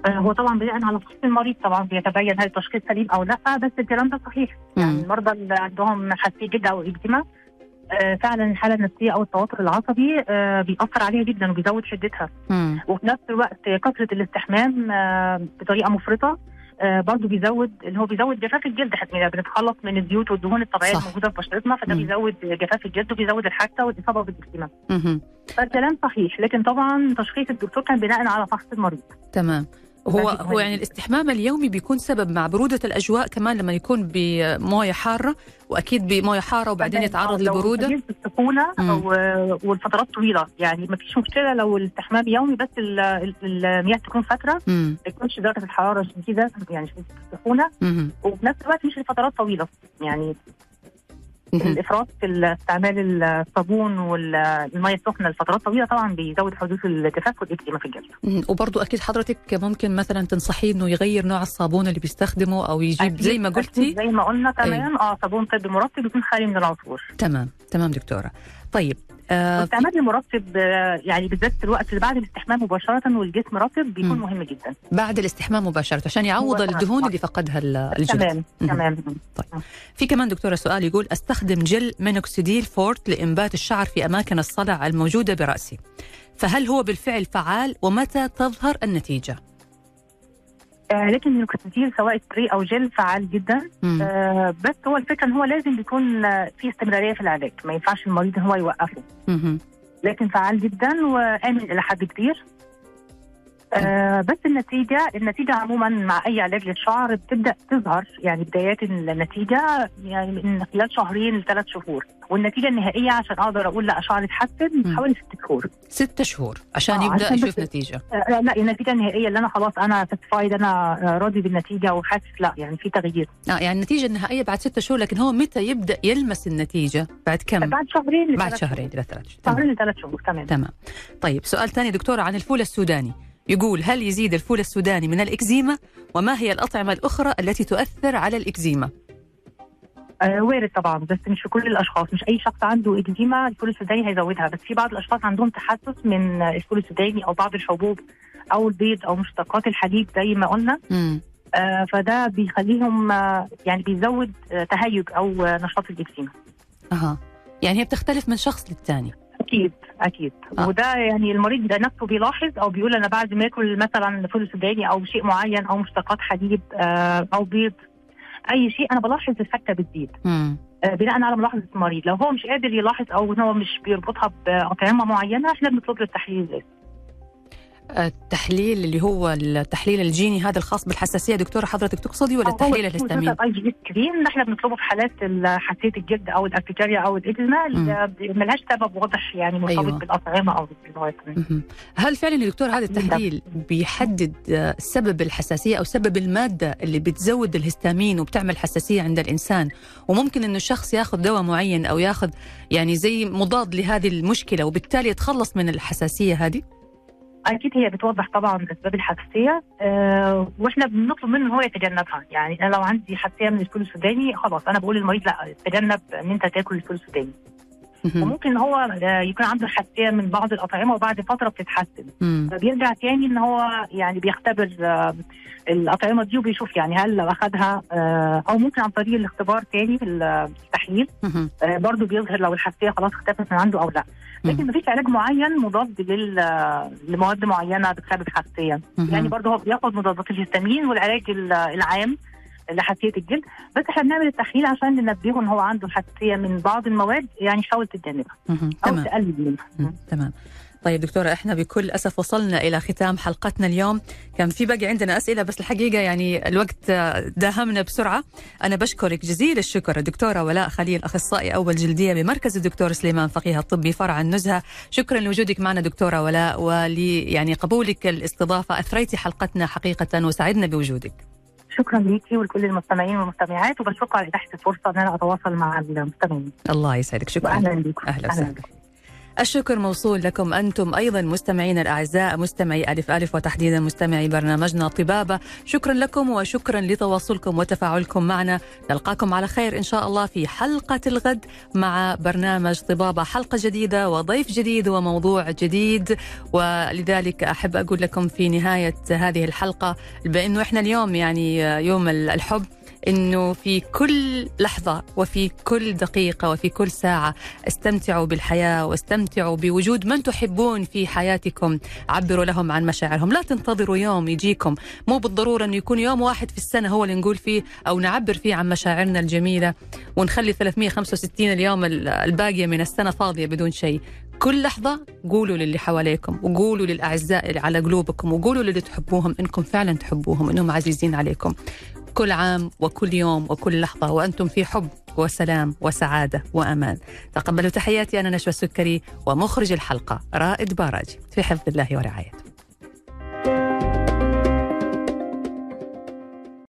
[SPEAKER 3] آه، هو طبعا بناء على فحص المريض طبعا بيتبين هل التشخيص سليم أو لا بس الكلام ده صحيح يعني
[SPEAKER 2] مم.
[SPEAKER 3] المرضى اللي عندهم حساسية جلد أو اكزيما فعلا الحالة النفسية أو التوتر العصبي آه، بيأثر عليها جدا وبيزود شدتها
[SPEAKER 2] مم.
[SPEAKER 3] وفي نفس الوقت كثرة الاستحمام آه، بطريقة مفرطة آه، برضه بيزود اللي هو بيزود جفاف الجلد إحنا بنتخلص من الزيوت والدهون الطبيعية
[SPEAKER 2] صح.
[SPEAKER 3] الموجودة في بشرتنا فده
[SPEAKER 2] مم.
[SPEAKER 3] بيزود جفاف الجلد وبيزود الحكه والإصابة بالاكزيما
[SPEAKER 2] مهم.
[SPEAKER 3] فالكلام صحيح لكن طبعا تشخيص الدكتور كان بناء على فحص المريض
[SPEAKER 2] تمام هو هو يعني الاستحمام اليومي بيكون سبب مع برودة الأجواء كمان لما يكون بموية حارة وأكيد بموية حارة وبعدين يتعرض
[SPEAKER 3] شديد السخونة
[SPEAKER 2] مم.
[SPEAKER 3] أو والفترات طويلة يعني ما فيش مشكلة لو الاستحمام يومي بس ال- ال- المياه تكون
[SPEAKER 2] فترة.
[SPEAKER 3] ما يكونش درجة الحرارة شديده يعني شديده
[SPEAKER 2] السخونة.
[SPEAKER 3] وفي نفس الوقت مش لفترات طويلة يعني. الإفراط في استعمال الصابون والمية السخنة لفترات طويلة طبعا بيزود حدوث الجفاف والاكزيما في الجلد.
[SPEAKER 2] وبرضو أكيد حضرتك ممكن مثلا تنصحيه إنه يغير نوع الصابون اللي بيستخدمه أو يجيب زي ما قلتي.
[SPEAKER 3] زي ما قلنا تمام. آه صابون طبي مرطب يكون خالي من العطور
[SPEAKER 2] تمام تمام دكتورة. طيب
[SPEAKER 3] واستعمال المرطب آه، يعني بالذات في الوقت اللي بعد الاستحمام مباشرة والجسم رطب بيكون
[SPEAKER 2] مم.
[SPEAKER 3] مهم جدا
[SPEAKER 2] بعد الاستحمام مباشرة عشان يعوض. الدهون اللي فقدها ال- الجلد
[SPEAKER 3] تمام. تمام
[SPEAKER 2] في كمان دكتورة سؤال يقول أستخدم gel minoxidil forte لإنبات الشعر في أماكن الصلع الموجودة برأسي فهل هو بالفعل فعال ومتى تظهر النتيجة؟
[SPEAKER 3] آه لكن النيوكوتيزيل سواء سبراي أو جل فعال جدا
[SPEAKER 2] مم.
[SPEAKER 3] آه بس هو الفكرة إن هو لازم يكون في استمرارية في العلاج ما ينفعش المريض إن هو يوقفه
[SPEAKER 2] مهم.
[SPEAKER 3] لكن فعال جدا وآمن إلى حد كبير آه بس النتيجة النتيجة عموما مع أي علاج للشعر بتبدأ تظهر يعني بدايات النتيجة يعني من خلال شهرين لثلاث شهور والنتيجة النهائية عشان أقدر أقول لا شعري اتحسن. حوالي ست شهور.
[SPEAKER 2] ستة شهور عشان
[SPEAKER 3] آه،
[SPEAKER 2] يبدأ
[SPEAKER 3] عشان
[SPEAKER 2] يشوف نتيجة.
[SPEAKER 3] آه لا النتيجة النهائية اللي أنا خلاص أنا satisfied أنا راضي بالنتيجة وحاسس لا يعني في تغيير.
[SPEAKER 2] آه يعني النتيجة النهائية بعد ستة شهور لكن هو متى يبدأ يلمس النتيجة؟ بعد كم؟
[SPEAKER 3] بعد شهرين
[SPEAKER 2] بعد
[SPEAKER 3] لثلاث
[SPEAKER 2] شهرين إلى ثلاث شهور.
[SPEAKER 3] شهرين لثلاث شهور تمام.
[SPEAKER 2] تمام. طيب سؤال ثاني دكتورة عن الفول السوداني. يقول هل يزيد الفول السوداني من الإكزيما؟ وما هي الأطعمة الأخرى التي تؤثر على الإكزيما؟
[SPEAKER 3] آه وارد طبعا بس مش في كل الأشخاص. مش أي شخص عنده إكزيما الفول السوداني هيزودها. بس في بعض الأشخاص عندهم تحسس من الفول السوداني أو بعض الحبوب أو البيض أو مشتقات الحليب زي ما قلنا. آه فده بيخليهم آه يعني بيزود آه تهيج أو آه نشاط الإكزيما.
[SPEAKER 2] أها. يعني هي بتختلف من شخص للتاني.
[SPEAKER 3] أكيد أكيد
[SPEAKER 2] آه.
[SPEAKER 3] وده يعني المريض ده نفسه بيلاحظ أو بيقول أنا بعد ما آكل مثلا فول سوداني أو شيء معين أو مشتقات حليب آه أو بيض أي شيء أنا بلاحظ الفته بتزيد. آه، بناء على ملاحظة المريض لو هو مش قادر يلاحظ أو هو مش بيربطها بأطعمة معينة إحنا بنطلب له التحليل الذاتي
[SPEAKER 2] التحليل اللي هو التحليل الجيني هذا الخاص بالحساسية. دكتورة حضرتك تقصدي ولا التحليل الهستامين
[SPEAKER 3] اي IgE screen إحنا بنطلبه في حالات ال- حساسيه الجلد أو الارتكاريا أو الاكزيما اللي ملهاش سبب واضح يعني مرتبط
[SPEAKER 2] أيوة.
[SPEAKER 3] بالأطعمة أو بالمواد.
[SPEAKER 2] هل فعلا يا دكتور هذا التحليل بيحدد سبب الحساسية أو سبب المادة اللي بتزود الهستامين وبتعمل حساسية عند الإنسان؟ وممكن إنه الشخص ياخذ دواء معين أو ياخذ يعني زي مضاد لهذه المشكلة وبالتالي يتخلص من الحساسية هذه؟
[SPEAKER 3] أكيد هي بتوضح طبعا اسباب الحساسيه أه وإحنا بنطلب منه هو يتجنبها يعني أنا لو عندي حساسيه من الفول السوداني خلاص أنا بقول للمريض لا تجنب إن أنت تاكل الفول السوداني. وممكن هو يكون عنده حساسيه من بعض الأطعمة وبعد فترة بتتحسن. فبيرجع تاني إن هو يعني بيختبر آه، الأطعمة دي وبيشوف يعني هل لو اخذها آه، أو ممكن عن طريق الاختبار تاني في التحليل. آه، برضه بيظهر لو الحساسية خلاص اختفت من عنده أو لأ لكن. مفيش علاج معين مضاد لمواد معينة بتسبب
[SPEAKER 2] حساسية.
[SPEAKER 3] يعني برضه هو بياخد مضادات الهستامين والعلاج ال- العام لحساسيه الجلد بس إحنا بنعمل التحليل عشان ننبهه إن هو عنده حساسية من بعض المواد يعني حاول تتجنبها. أو
[SPEAKER 2] تمام.
[SPEAKER 3] تقلل منها.
[SPEAKER 2] تمام. طيب دكتورة إحنا بكل أسف وصلنا إلى ختام حلقتنا اليوم. كان في باقي عندنا أسئلة بس الحقيقة يعني الوقت داهمنا بسرعة. أنا بشكرك جزيل الشكر الدكتوره ولاء خليل أخصائي أول جلدية بمركز الدكتور سليمان فقيه الطبي فرع النزهة. شكرا لوجودك معنا دكتورة ولاء ولي يعني قبولك الاستضافة. أثريتي حلقتنا حقيقة وسعدنا بوجودك.
[SPEAKER 3] شكرا ليكي ولكل المستمعين والمستمعات وبشكركم على إتاحة الفرصة إن أنا أتواصل مع المستمعين.
[SPEAKER 2] الله يسعدك. شكرا.
[SPEAKER 3] واهلا بكم.
[SPEAKER 2] أهلا وسهلا. الشكر موصول لكم أنتم أيضا مستمعين الأعزاء مستمعي ألف ألف وتحديدا مستمعي برنامجنا طبابة شكرا لكم وشكرا لتواصلكم وتفاعلكم معنا. نلقاكم على خير إن شاء الله في حلقة الغد مع برنامج طبابة حلقة جديدة وضيف جديد وموضوع جديد. ولذلك أحب أقول لكم في نهاية هذه الحلقة بأنه إحنا اليوم يعني يوم الحب إنه في كل لحظة وفي كل دقيقة وفي كل ساعة استمتعوا بالحياة واستمتعوا بوجود من تحبون في حياتكم. عبروا لهم عن مشاعرهم. لا تنتظروا يوم يجيكم. مو بالضرورة إنه يكون يوم واحد في السنة هو اللي نقول فيه أو نعبر فيه عن مشاعرنا الجميلة. ونخلي 365 اليوم الباقية من السنة فاضية بدون شيء. كل لحظة قولوا للي حواليكم وقولوا للأعزاء اللي على قلوبكم وقولوا للي تحبوهم إنكم فعلا تحبوهم إنهم عزيزين عليكم. كل عام وكل يوم وكل لحظة وأنتم في حب وسلام وسعادة وأمان. تقبلوا تحياتي أنا نشوى السكري ومخرج الحلقة رائد باراجي في حفظ الله ورعايته.